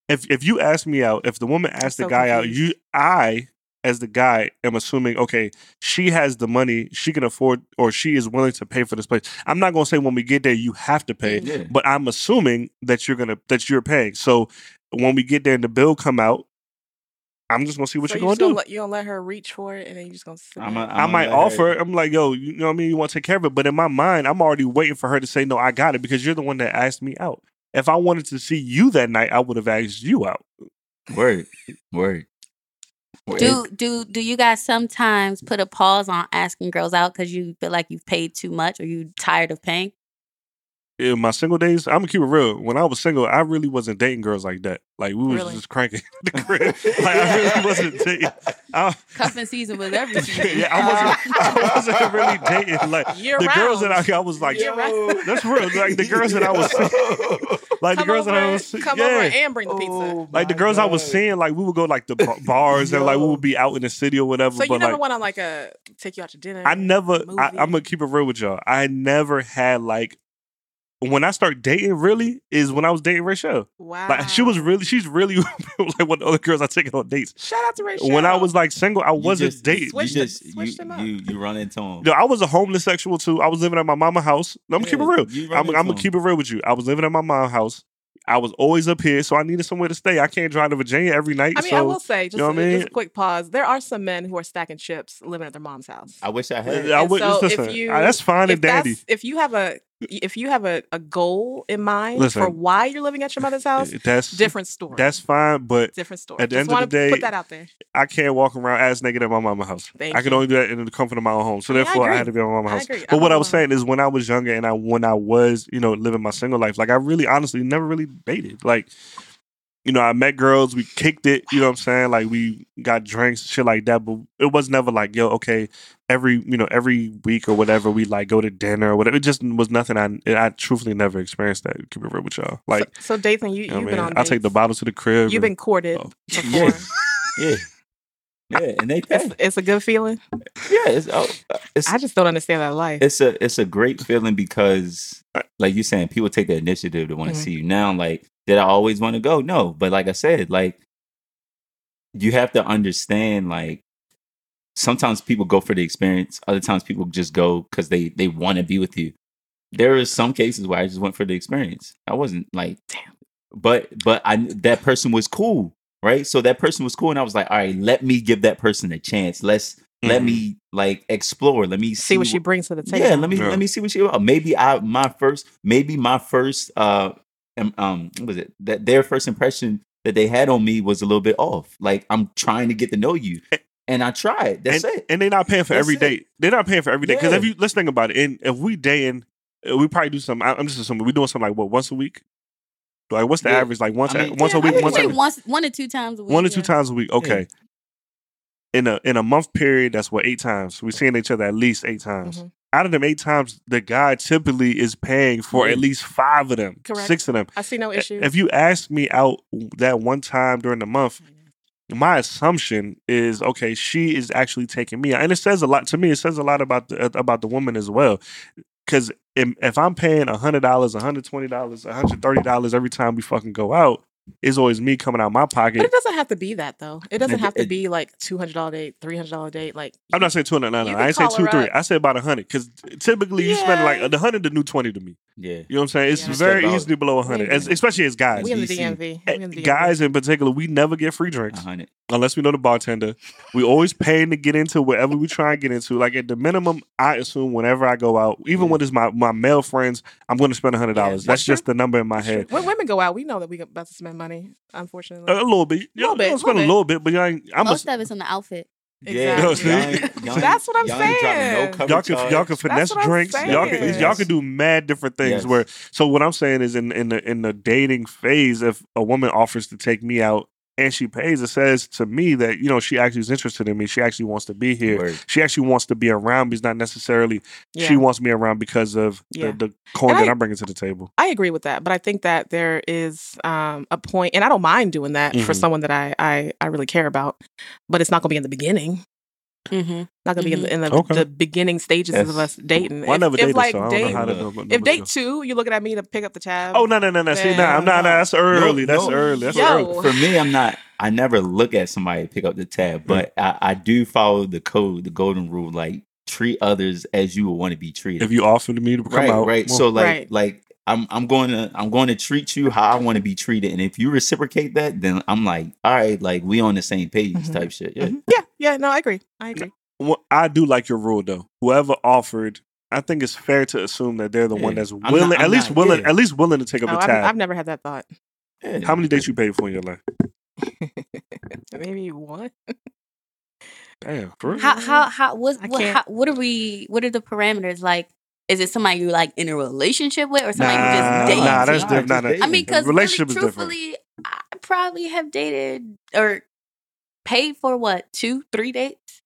If if you ask me out, if the woman asks the so guy out, confused. you I as the guy am assuming okay, she has the money, she can afford or she is willing to pay for this place. I'm not gonna say when we get there you have to pay, Yeah. but I'm assuming that you're gonna that you're paying. So when we get there and the bill come out, I'm just gonna see what So you're you gonna gonna do. let, you gonna let her reach for it, and then you just gonna I'm there? a- I I'm might offer. her- I'm like, yo, you know what I mean? You want to take care of it, but in my mind, I'm already waiting for her to say no. I got it because you're the one that asked me out. If I wanted to see you that night, I would have asked you out. Word, word. Do do do you guys sometimes put a pause on asking girls out because you feel like you've paid too much or you tired of paying? In my single days, I'm gonna keep it real. When I was single, I really wasn't dating girls like that. Like we was Really? just cranking the crib. like I really wasn't dating. I, Cuffing season was everything. yeah, I wasn't. I wasn't really dating. Like Year the girls that. I, I was like, Year round. that's real. Like the girls that I was, like the girls over, that I was, come yeah. over and bring the pizza. Oh like the my girls I was seeing, like we would go like the bars and like we would be out in the city or whatever. so you but never like went on like a take you out to dinner? I never, I. I'm gonna keep it real with y'all. I never had like when I start dating. Really, is when I was dating Rachel. Wow. Like she was really, she's really like one of the other girls I taken on dates. Shout out to Rachel. When I was like single, I You wasn't just- dating. You Switched just them- you, them up. you you run into him. No, I was a homeless sexual too. I was living at my mama house. I'm gonna keep it real. I'm, I'm gonna keep it real with you. I was living at my mom's house. I was always up here, so I needed somewhere to stay. I can't drive to Virginia every night. I mean, so I will say, just, you know what I just a quick pause. There are some men who are stacking chips living at their mom's house. I wish I had. I And would, so if you- that's fine if and dandy. if you have a if you have a, a goal in mind Listen. for why you're living at your mother's house, That's different story. That's fine, but different story. at the Just end of the day, put that out there. I can't walk around ass naked at my mama house. Thank I can you. only do that in the comfort of my own home. So I mean, I therefore, I, had to be at my mama I house. But I'm what I was saying is, when I was younger and I when I was you know living my single life, like I really honestly never really dated. Like you know, I met girls, we kicked it. You know what I'm saying? Like we got drinks, shit like that. But it was never like, yo, okay, every you know every week or whatever we like go to dinner or whatever. It just was nothing. I I truthfully never experienced that. Keep it real with y'all. Like. so, so Dathan, you you know you've what I been mean? on. I'll take the dates. bottle to the crib. You've and- been courted Oh. before. Yeah. yeah, yeah, and they pay. It's, it's a good feeling. Yeah, it's oh, it's I just don't understand that life. it's a it's a great feeling because like you're saying people take the initiative to want to Mhm. see you now like did i always want to go no but like i said like you have to understand like sometimes people go for the experience other times people just go because they they want to be with you there is some cases where i just went for the experience i wasn't like Damn. but but i that person was cool right so that person was cool and i was like all right let me give that person a chance let's let Mhm. me like explore let me see what she brings to the table. yeah, let me Yeah. let me see what she about. Maybe I my first maybe my first uh um, um what was it that their first impression that they had on me was a little bit off. Like I'm trying to get to know you, and I tried. That's and, it. And they're not paying for That's every it. date. They're not paying for every day. Because if you let's think about it, and if we dating, uh, we probably do something. I- I'm just assuming we doing something like what once a week. Like what's the Yeah. average? Like once I a, mean- once Yeah, a week, once a, once, one or two times a week. one or two times a week. Okay. In a in a month period, that's what eight times. We seeing each other at least eight times. Mhm. Out of them eight times, the guy typically is paying for Yeah. at mm. least five of them, Correct. six of them. I see no issue. If you ask me out that one time during the month, my assumption is okay. She is actually taking me, out. and it says a lot to me. It says a lot about the uh, about the woman as well. Because if, if I'm paying hundred dollars, hundred twenty dollars, hundred thirty dollars every time we fucking go out, it's always me coming out my pocket. But pocket. it doesn't have to be that though. It doesn't It- have to it- be like two hundred dollar date, three hundred dollar date. Like I'm not saying two hundred. No, no, I ain't say call two, her three. up. I say about a hundred because typically you spend like the hundred, the new twenty to me. Yeah. You know what I'm saying? It's Yeah. very Step easily below a hundred, We- especially as guys. we in the. DMV. We Eh, in the DMV. Guys in particular, we never get free drinks hundred. unless we know the bartender. We always paying to get into whatever we try and get into. Like at the minimum, I assume whenever I go out, even Yeah. when it's my, my male friends, I'm going to spend a hundred Yeah, dollars. that's That's just the number in my Sure. head. When women go out, we know that we about to spend money. Unfortunately, A little bit, yeah, Little bit, I'll spend a little little bit, but y'all ain't, I'm a, Most of it's on the outfit. Yeah. Y'all ain't- y'all ain't- That's what I'm y'all saying. No y'all can y'all can finesse what I'm drinks. Y'all can saying. y'all can do mad different things. Yes. Where so what I'm saying is in in the in the dating phase, if a woman offers to take me out and she pays, it says to me that you know she actually is interested in me. She actually wants to be here. Word. She actually wants to be around me. It's not necessarily yeah. she wants me around because of Yeah. the, the coin And that I- I'm bringing to the table. I agree with that, but I think that there is um, a point, and I don't mind doing that for Mhm. someone that I, I I really care about, but it's not going to be in the beginning. Mm-hmm. Not going to be in the, in the, Okay. the beginning stages Yes. of us dating. Well, I If- never if, dated, like so I date, know If date two, you're looking at me to pick up the tab. Oh no no no no! See Yeah. I'm not. That's early. that's no. early. That's Yo. early. For me, I'm not. I never look at somebody to pick up the tab, but I, I do follow the code, the golden rule. Like treat others as you would want to be treated. If you offered me to come right, out, right. well, So like, Right. like I'm I'm going to I'm going to treat you how I want to be treated, and if you reciprocate that, then I'm like, all right, like we on the same page, Mhm. type shit. Yeah. Mhm. yeah, yeah. No, I agree. I agree. Well, I do like your rule though. Whoever offered, I think it's fair to assume that they're the one Yeah. that's I'm not- willing, I'm at least not- willing, yeah. at least willing to take up Oh, the I've. I've never had that thought. Yeah. How many dates you paid for in your life? Maybe one. Damn, for real? How how how what what how, what are we? What are the parameters like? Is it somebody you like in a relationship with, or somebody Nah, you just date? nah, that's different. just Nah, dating. I mean, because Relationship really, is different. truthfully, I probably have dated or paid for what two, three dates.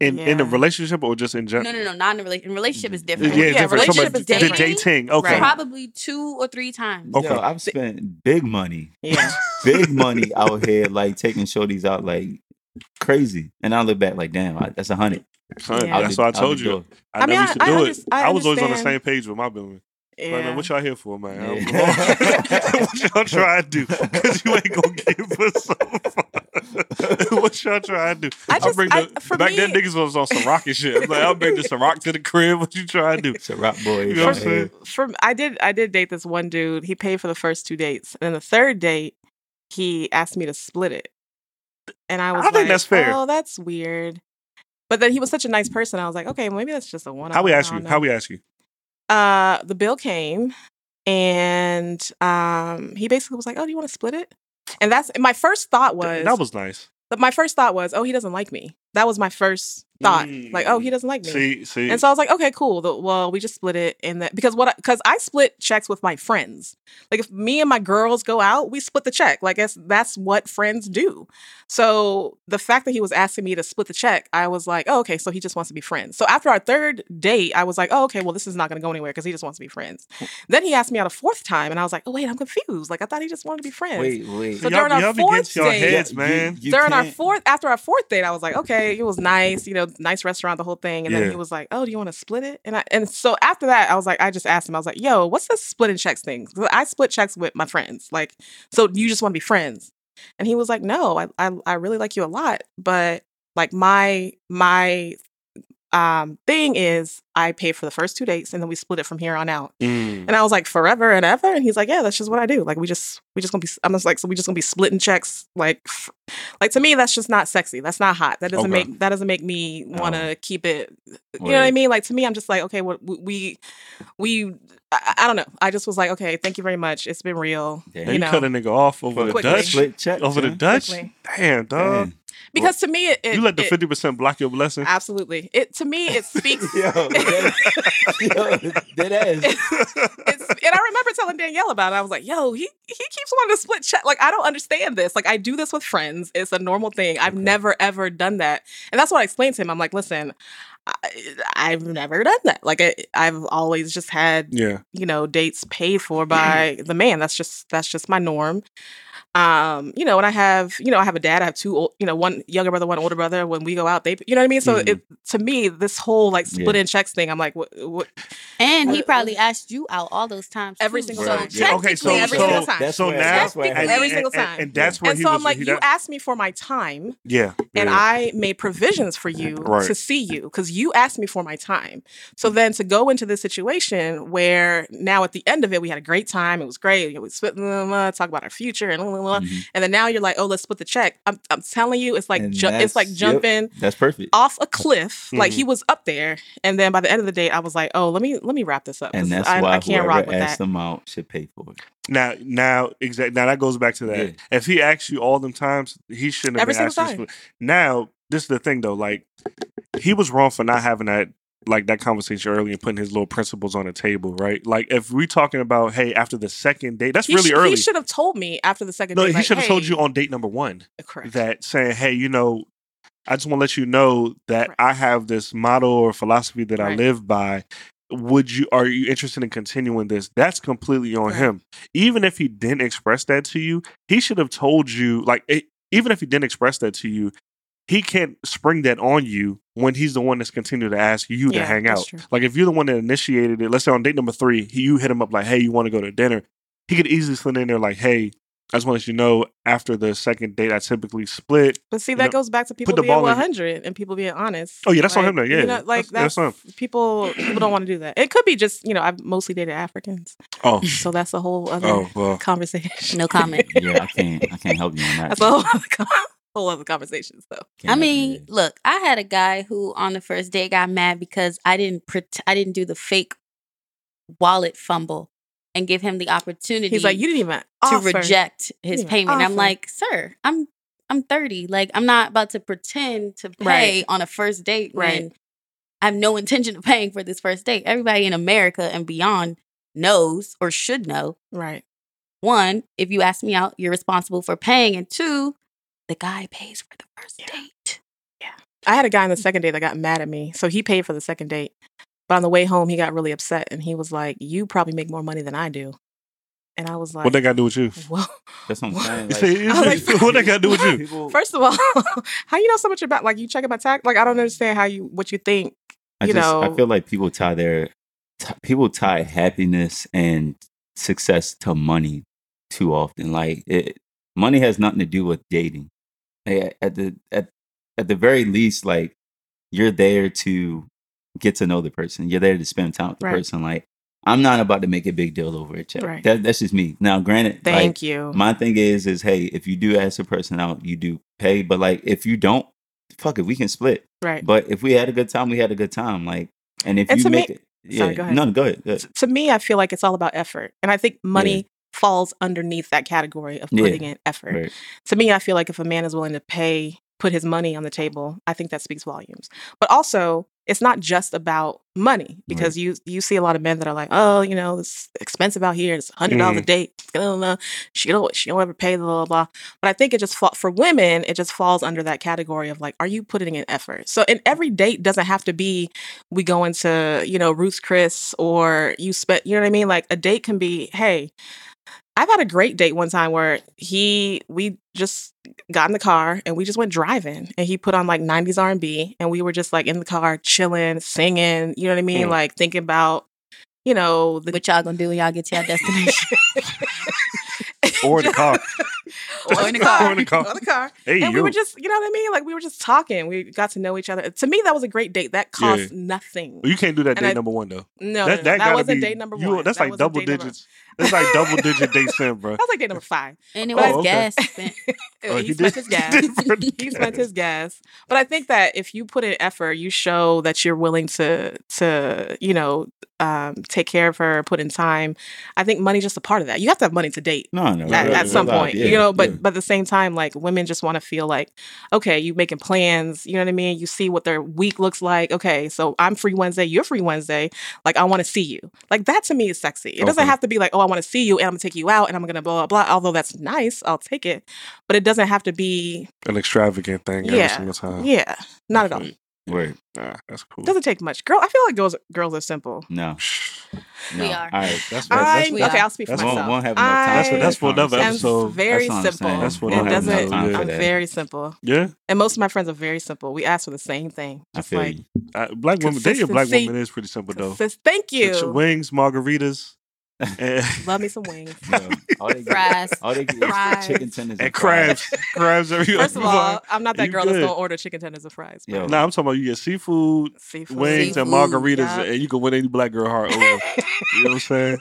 in in a relationship or just in general? no, no, no, not in a relationship. Relationship is different. yeah, Yeah, different. relationship Somebody- is the different. dating. Okay. Right. Probably two or three times. Okay. Yo, I've spent big money, Yeah. big money out here, like taking shorties out like crazy, and I look back like, damn, I, that's a hundred. Son, Yeah. that's Out what I told you. door. I, I never mean, used to I- I do underst- it. I I was always on the same page with my women. Like, man, what y'all here for, man? Yeah. what y'all trying to do? Because you ain't gonna give us so far. what y'all trying to do? I I'll just- bring I- the, for back then niggas was on some rocket shit. I'm like, I'll bring the rock to the crib. What you trying to do? It's a rock boy. You know what I'm saying? for I did I did date this one dude. He paid for the first two dates, and then the third date, he asked me to split it, and I was I think like, that's fair. Oh, that's weird. But then he was such a nice person. I was like, okay, maybe that's just a one. How we ask you? How we ask you? Uh, the bill came, and um, he basically was like, "Oh, do you want to split it?" And that's my first thought was, that was nice. but my first thought was, "Oh, he doesn't like me." That was my first thought. Like, "Oh, he mm. doesn't like me." See, see. And so I was like, okay, cool. The, well, we just split it in that because what because I split checks with my friends. Like if me and my girls go out, we split the check. Like that's that's what friends do. So the fact that he was asking me to split the check, I was like, oh, okay, so he just wants to be friends. So after our third date, I was like, oh, okay, well, this is not going to go anywhere because he just wants to be friends. then he asked me out a fourth time, and I was like, oh wait, I'm confused. Like I thought he just wanted to be friends. Wait, wait. So y'all, during our y'all fourth getting your date- heads, man. you During our can't- fourth, after our fourth date, I was like, okay, it was nice, you know, nice restaurant, the whole thing. And Yeah. then he was like, oh, do you want to split it? And I, and so after that, I was like, I just asked him, I was like, yo, what's this splitting checks thing? I split checks with my friends. Like, so you just want to be friends? And he was like, no, I, I, I really like you a lot, but like my, my, um, thing is I pay for the first two dates and then we split it from here on out. Mm. And I was like, forever and ever. And he's like, yeah, that's just what I do. Like, we just, we just gonna be, I'm just like, so we just gonna be splitting checks. Like, f- like to me, that's just not sexy. That's not hot. That doesn't Okay. make, that doesn't make me want to keep it. You know what I mean? Like to me, I'm just like, okay, what we, we, I, I don't know. I just was like, okay, thank you very much. It's been real. Damn. Now you you know, cut a nigga off over the Dutch. Split check, Over the. Dutch. Quickly. Damn, dog. Damn. Because to me, it, it you let the fifty percent block your blessing. absolutely. It to me, it speaks. Yo, that, yo, that ass. it's, and I remember telling Danielle about it. I was like, "Yo, he he keeps wanting to split check. Like, I don't understand this. Like, I do this with friends. It's a normal thing. I've Okay. never ever done that." And that's what I explained to him. I'm like, "Listen, I, I've never done that. Like I, I've always just had Yeah. you know dates paid for by the man. That's just that's just my norm. Um, you know, and I have you know I have a dad. I have two, old, you know, one younger brother, one older brother. When we go out, they, you know what I mean. So Mhm. it to me, this whole like Yeah. split in checks thing, I'm like, what, what And he probably asked you out all those times. Every too. single So time. Yeah, okay, so- technically, every so- single time. That's So where- now, that's and- every single and- time. and, that's where and he so was. I'm like, you that- asked me for my time, yeah, and yeah. I made provisions for you Right. to see you because you asked me for my time. So then to go into this situation where now at the end of it, we had a great time. It was great. We split, blah, blah, blah, talk about our future and blah, blah, blah. Mhm. And then now you're like, oh, let's split the check. I'm, I'm telling you, it's like ju- it's like that's- jumping That's perfect. off a cliff. Like Mhm. he was up there, and then by the end of the day, I was like, oh, let me let me wrap this up. And that's I, why I can't rock whoever with asked that. them out should pay for it. Now, now, exactly. Now that goes back to that. Yeah. If he asked you all them times, he shouldn't have Every been single asked. time. This. Now, this is the thing though. Like, he was wrong for not having that, like that conversation early and putting his little principles on the table, right? Like, if we're talking about, hey, after the second date, that's He really sh- early. He should have told me after the second. no, date, he like, should have told you on date number one correct. that saying, hey, you know, I just want to let you know that Right. I have this model or philosophy that I live by. Would you are you interested in continuing this? That's completely on him. Even if he didn't express that to you, he should have told you like it, even if he didn't express that to you, he can't spring that on you when he's the one that's continued to ask you to Yeah, hang that's out. true. Like if you're the one that initiated it, let's say on date number three, he, you hit him up like, "Hey, you want to go to dinner?" He could easily slip in there like, "Hey, I just want to let you know after the second date, I typically split." But see, that know, goes back to people the being ball 100 and people being honest. Oh, yeah, that's on Like, him then, you yeah. know, like That's- that's, that's people. People don't want to do that. It could be just you know I've mostly dated Africans, Oh, so that's a whole other oh well. conversation. No comment. Yeah, I can't. I can't help you on that. That's a whole other, con- whole other conversation. So Can't I mean, look, I had a guy who on the first date got mad because I didn't pret- I didn't do the fake wallet fumble and give him the opportunity he's like, you didn't even to offer. reject his payment. I'm like, sir, I'm I'm 30. Like, I'm not about to pretend to pay Right. on a first date Right. when I have no intention of paying for this first date. Everybody in America and beyond knows or should know. Right. One, if you ask me out, you're responsible for paying. And two, the guy pays for the first Yeah. date. Yeah. I had a guy on the mm. second date that got mad at me, so he paid for the second date. But on the way home, he got really upset, and he was like, "You probably make more money than I do." And I was like, What they got to do with you? "Well, That's what I'm saying. Like, say- I was like- what they got to do with you? people, first of all, how you know so much about like you checking my tax? Like I don't understand how you what you think. I you just I feel like people tie their t- people tie happiness and success to money too often. Like it, money has nothing to do with dating. Like, at the at at the very least, like you're there to get to know the person. You're there to spend time with the Right. person. Like I'm not about to make a big deal over a check. Right. That, that's just me. Now, granted, like, Thank you. my thing is is hey if you do ask a person out you do pay but like if you don't fuck it we can split right. but if we had a good time we had a good time like and if And you to me- make it yeah Sorry, go ahead. no go ahead, go ahead. To me, I feel like it's all about effort, and I think money falls underneath that category of Yeah. putting in effort. Right. To me, I feel like if a man is willing to pay, put his money on the table, I think that speaks volumes. But also, it's not just about money because you you see a lot of men that are like, oh, you know, it's expensive out here. It's hundred dollars a mm. date. Blah, blah, blah. She don't she don't ever pay blah blah blah. But I think it just fa- for women, it just falls under that category of like, are you putting in effort? So, in every date doesn't have to be we go into you know Ruth's Chris or you spent you know what I mean. Like a date can be, hey. I've had a great date one time where he we just got in the car and we just went driving and he put on like 90s R&B and we were just like in the car chilling, singing, you know what I mean? Mm. Like thinking about you know, the What y'all gonna do when y'all get to your destination? Or in the car. or in the car. Or in the car. Or the car. Hey, and we were just, you know what I mean? Like we were just talking. We got to know each other. To me, that was a great date. That cost nothing. Well, you can't do that And date I- number one though. No, that no, no, that, that, wasn't be, date number you- one. That's That like double date number- digits. That's like double digit date sin, bro. That was like date number five. and it But was I- gas spent. Oh, he, he spent did- his gas. he did spend he spent his gas. But I think that if you put in effort, you show that you're willing to to you know um, take care of her, put in time. I think money's just a part of that. You have to have money to date. no no At, Right, at right, some right. point, Yeah, you know, but yeah. but at the same time, like women just want to feel like, okay, you making plans, you know what I mean? You see what their week looks like. Okay, so I'm free Wednesday, you're free Wednesday. Like I want to see you. Like that to me is sexy. It doesn't have to be like, oh, I want to see you and I'm gonna take you out and I'm gonna blah blah blah. Although that's nice, I'll take it. But it doesn't have to be An extravagant thing every Yeah. single time. yeah, not at all. Okay. Word. Nah, that's cool. Doesn't take much. Girl, I feel like girls girls are simple. No. We are. All right. That's That's- that's- we okay, are. I'll speak for that's- won't, myself. won't have enough time. I That's what- that's for another am episode. very That's simple. That's what it I'm doesn't. saying. I'm very simple, Yeah, and most of my friends are very simple. We ask for the same thing. I Just feel like, you. uh, black women. Dating black Consistency. women is pretty simple though. consist- thank It's you. wings, margaritas, and, Love me some wings. Yo, all they get, Fries. all they get Fries. chicken tenders and fries. crabs, crabs every First of all, I'm not that You girl that's good. gonna order chicken tenders and fries. but Yo. Nah, I'm talking about you get seafood, Seafood. wings, and margaritas, yeah. and you can win any black girl heart over. you know what I'm saying?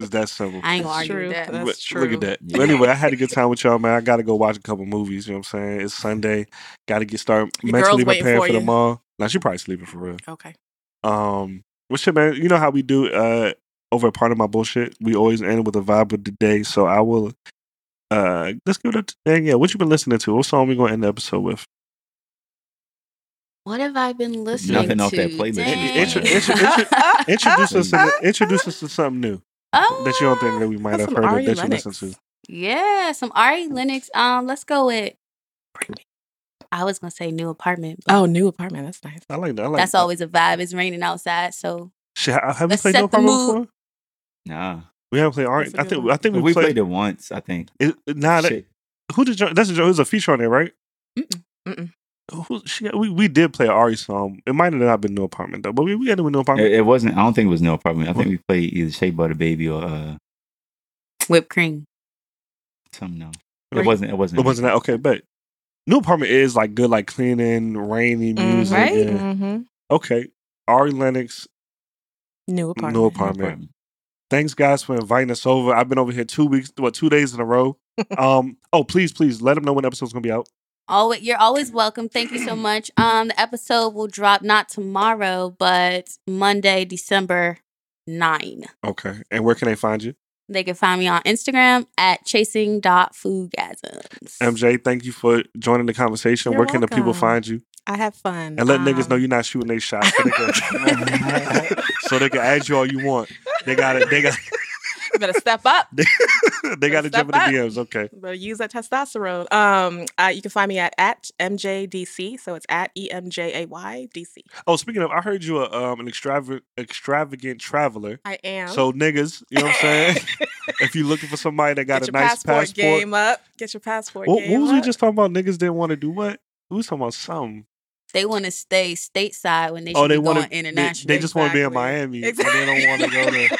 It's that simple. I ain't gonna argue with that. That's But true. Look at that. Yeah. But anyway, I had a good time with y'all, man. I got to go watch a couple movies. You know what I'm saying? It's Sunday. Got to get started Your mentally girl's waiting prepared for for, the you. mall. Now she probably sleeping for real. Okay. Um, what's shit, man? You know how we do uh over a part of my bullshit. We always end with a vibe of the day. So I will. Uh, let's give it a dang. Yeah, what you been listening to? What song we gonna end the episode with? What have I been listening Nothing to? Nothing off that playlist. Dang. Intro- intro- intro- Introduce us. To, introduce us to something new oh, that you don't think that we might have heard Ari of that you Lennox. listen to. Yeah, some Ari Lennox. Um, let's go with. I was gonna say new apartment. Oh, new apartment. That's nice. I like that. I like that's that. always a vibe. It's raining outside, so Shit, have we Let's played set No the Problem mood. before? Nah. We haven't played Ari. That's a I good think. one. I think We, we, played, played. it once, I think. It, nah, that, who did you, that's a, it was a feature on there, right? Mm-mm. Mm-mm. Who, she, we we did play an Ari song. It might have not been No Apartment though, but we we had it with No Apartment. It, it wasn't. I don't think it was no apartment. I think we played either Shea Butter Baby or uh, whipped cream. something else. Right. It wasn't. It wasn't. it wasn't that okay, but New Apartment is like good, like cleaning, rainy Mm, music. right? yeah. Mm-hmm. Okay, Ari Lennox, New apartment. New Apartment. Thanks guys for inviting us over. I've been over here two weeks, what two days in a row. um, oh please, please let them know when the episode's gonna be out. Always, you're always welcome. Thank you so much. Um, the episode will drop not tomorrow, but Monday, December nine. Okay, and where can they find you? They can find me on Instagram at chasing.foodgasms. MJ, thank you for joining the conversation. You're where can the people find you? I have fun. And let niggas know Um, you're not shooting their shots. So they, can, so they can add you all you want. They got it. They got. You better step up. they got to jump in the. DMs. Okay. Better use that testosterone. Um, uh, you can find me at at MJDC. So it's at E M J A Y D C. Oh, speaking of, I heard you are um, an extravagant extravagant traveler. I am. So niggas, you know what I'm saying? if you're looking for somebody that got get a your nice passport, passport, game up. Get your passport what, game what was we just talking about? Niggas didn't want to do what? We was talking about something. They want to stay stateside when they oh, should Oh, they be want going to. They, international. they just want to be in Miami, Exactly. and they don't want to go to.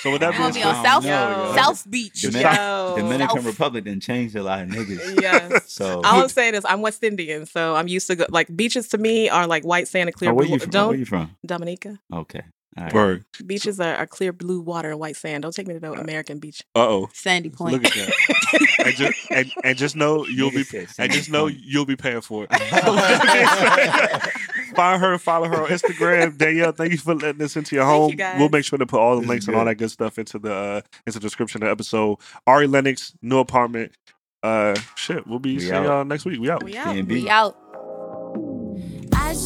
So with that They being want to be on South, oh, No. South Beach. The Dominican- Yo. Dominican South. Republic didn't change a lot of niggas. Yes. So I was saying this. I'm West Indian, so I'm used to go, like beaches. To me, are like white sand and clear Oh, where blue. you from? Oh, don't Where you from? Dominica. Okay. All right. Beaches are, are clear blue water and white sand. Don't take me to no American beach. Uh oh. Sandy Point. Look at that. and, just, and, and just know you'll be and just know you'll be paying for it. Find her, follow her on Instagram. Danielle, thank you for letting us into your Thank home. you, guys. We'll make sure to put all the This links and all that good stuff into the uh, into the description of the episode. Ari Lennox, new apartment. Uh, shit, we'll be We seeing out. y'all next week. We out. We out. B&B. We out.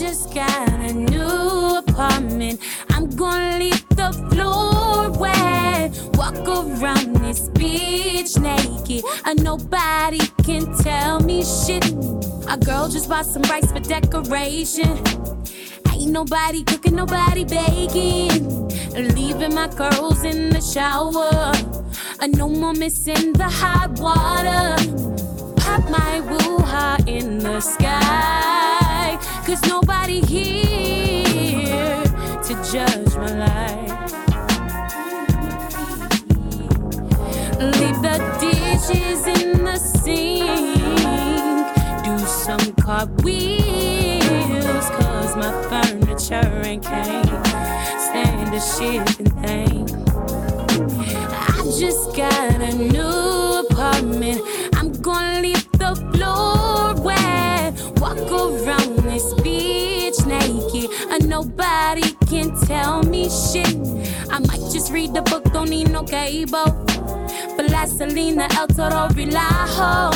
Just got a new apartment. I'm gonna leave the floor wet. Walk around this beach naked. And nobody can tell me shit. A girl just bought some rice for decoration. Ain't nobody cooking, nobody baking. Leaving my curls in the shower. And no more missing the hot water pop my woo-ha in the sky. Cause nobody here to judge my life. Leave the dishes in the sink. Do some cartwheels. Cause my furniture ain't can't stand the shipping thing. I just got a new apartment. I'm gonna leave the floor And nobody can tell me shit. I might just read the book, don't need no cable. But Vaseline, El Toro Relajo.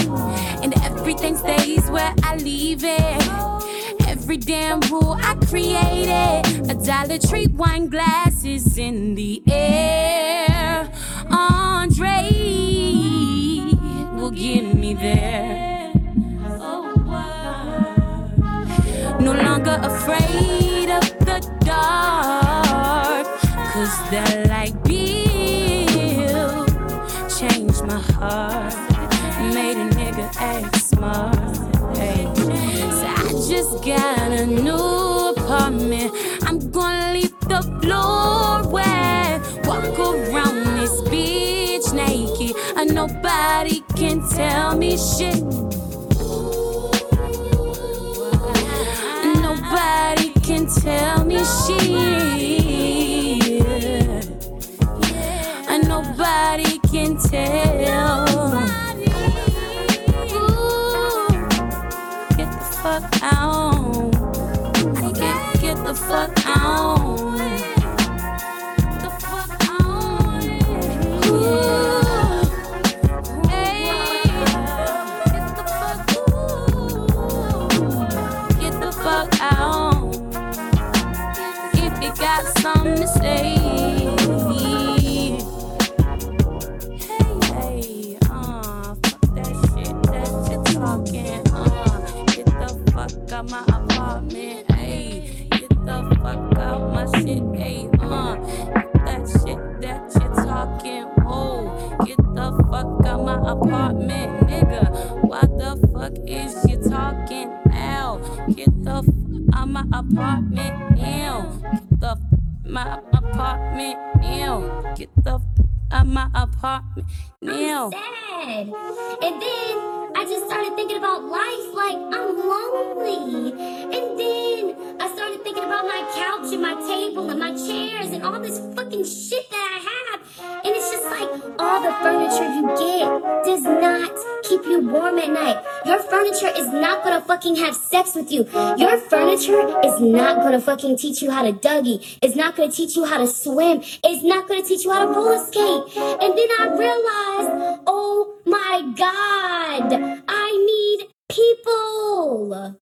And everything stays where I leave it. Every damn rule I created. A Dollar Tree wine glasses in the air. Tell me shit. Nobody can tell me shit. Nobody can tell. Get the fuck out. Get, get the fuck out. Apartment now. Get the my apartment now. Get the out my apartment now. sad. And then I just started thinking about life like I'm lonely. And then I started thinking about my couch and my table and my chairs and all this fucking shit that I have. And it's just like all the furniture you get does not keep you warm at night. Your furniture is not gonna fucking have sex with you. Your furniture is not gonna fucking teach you how to Dougie. It's not gonna teach you how to swim. It's not gonna teach you how to roller skate. And then I realized Oh my God! I need people!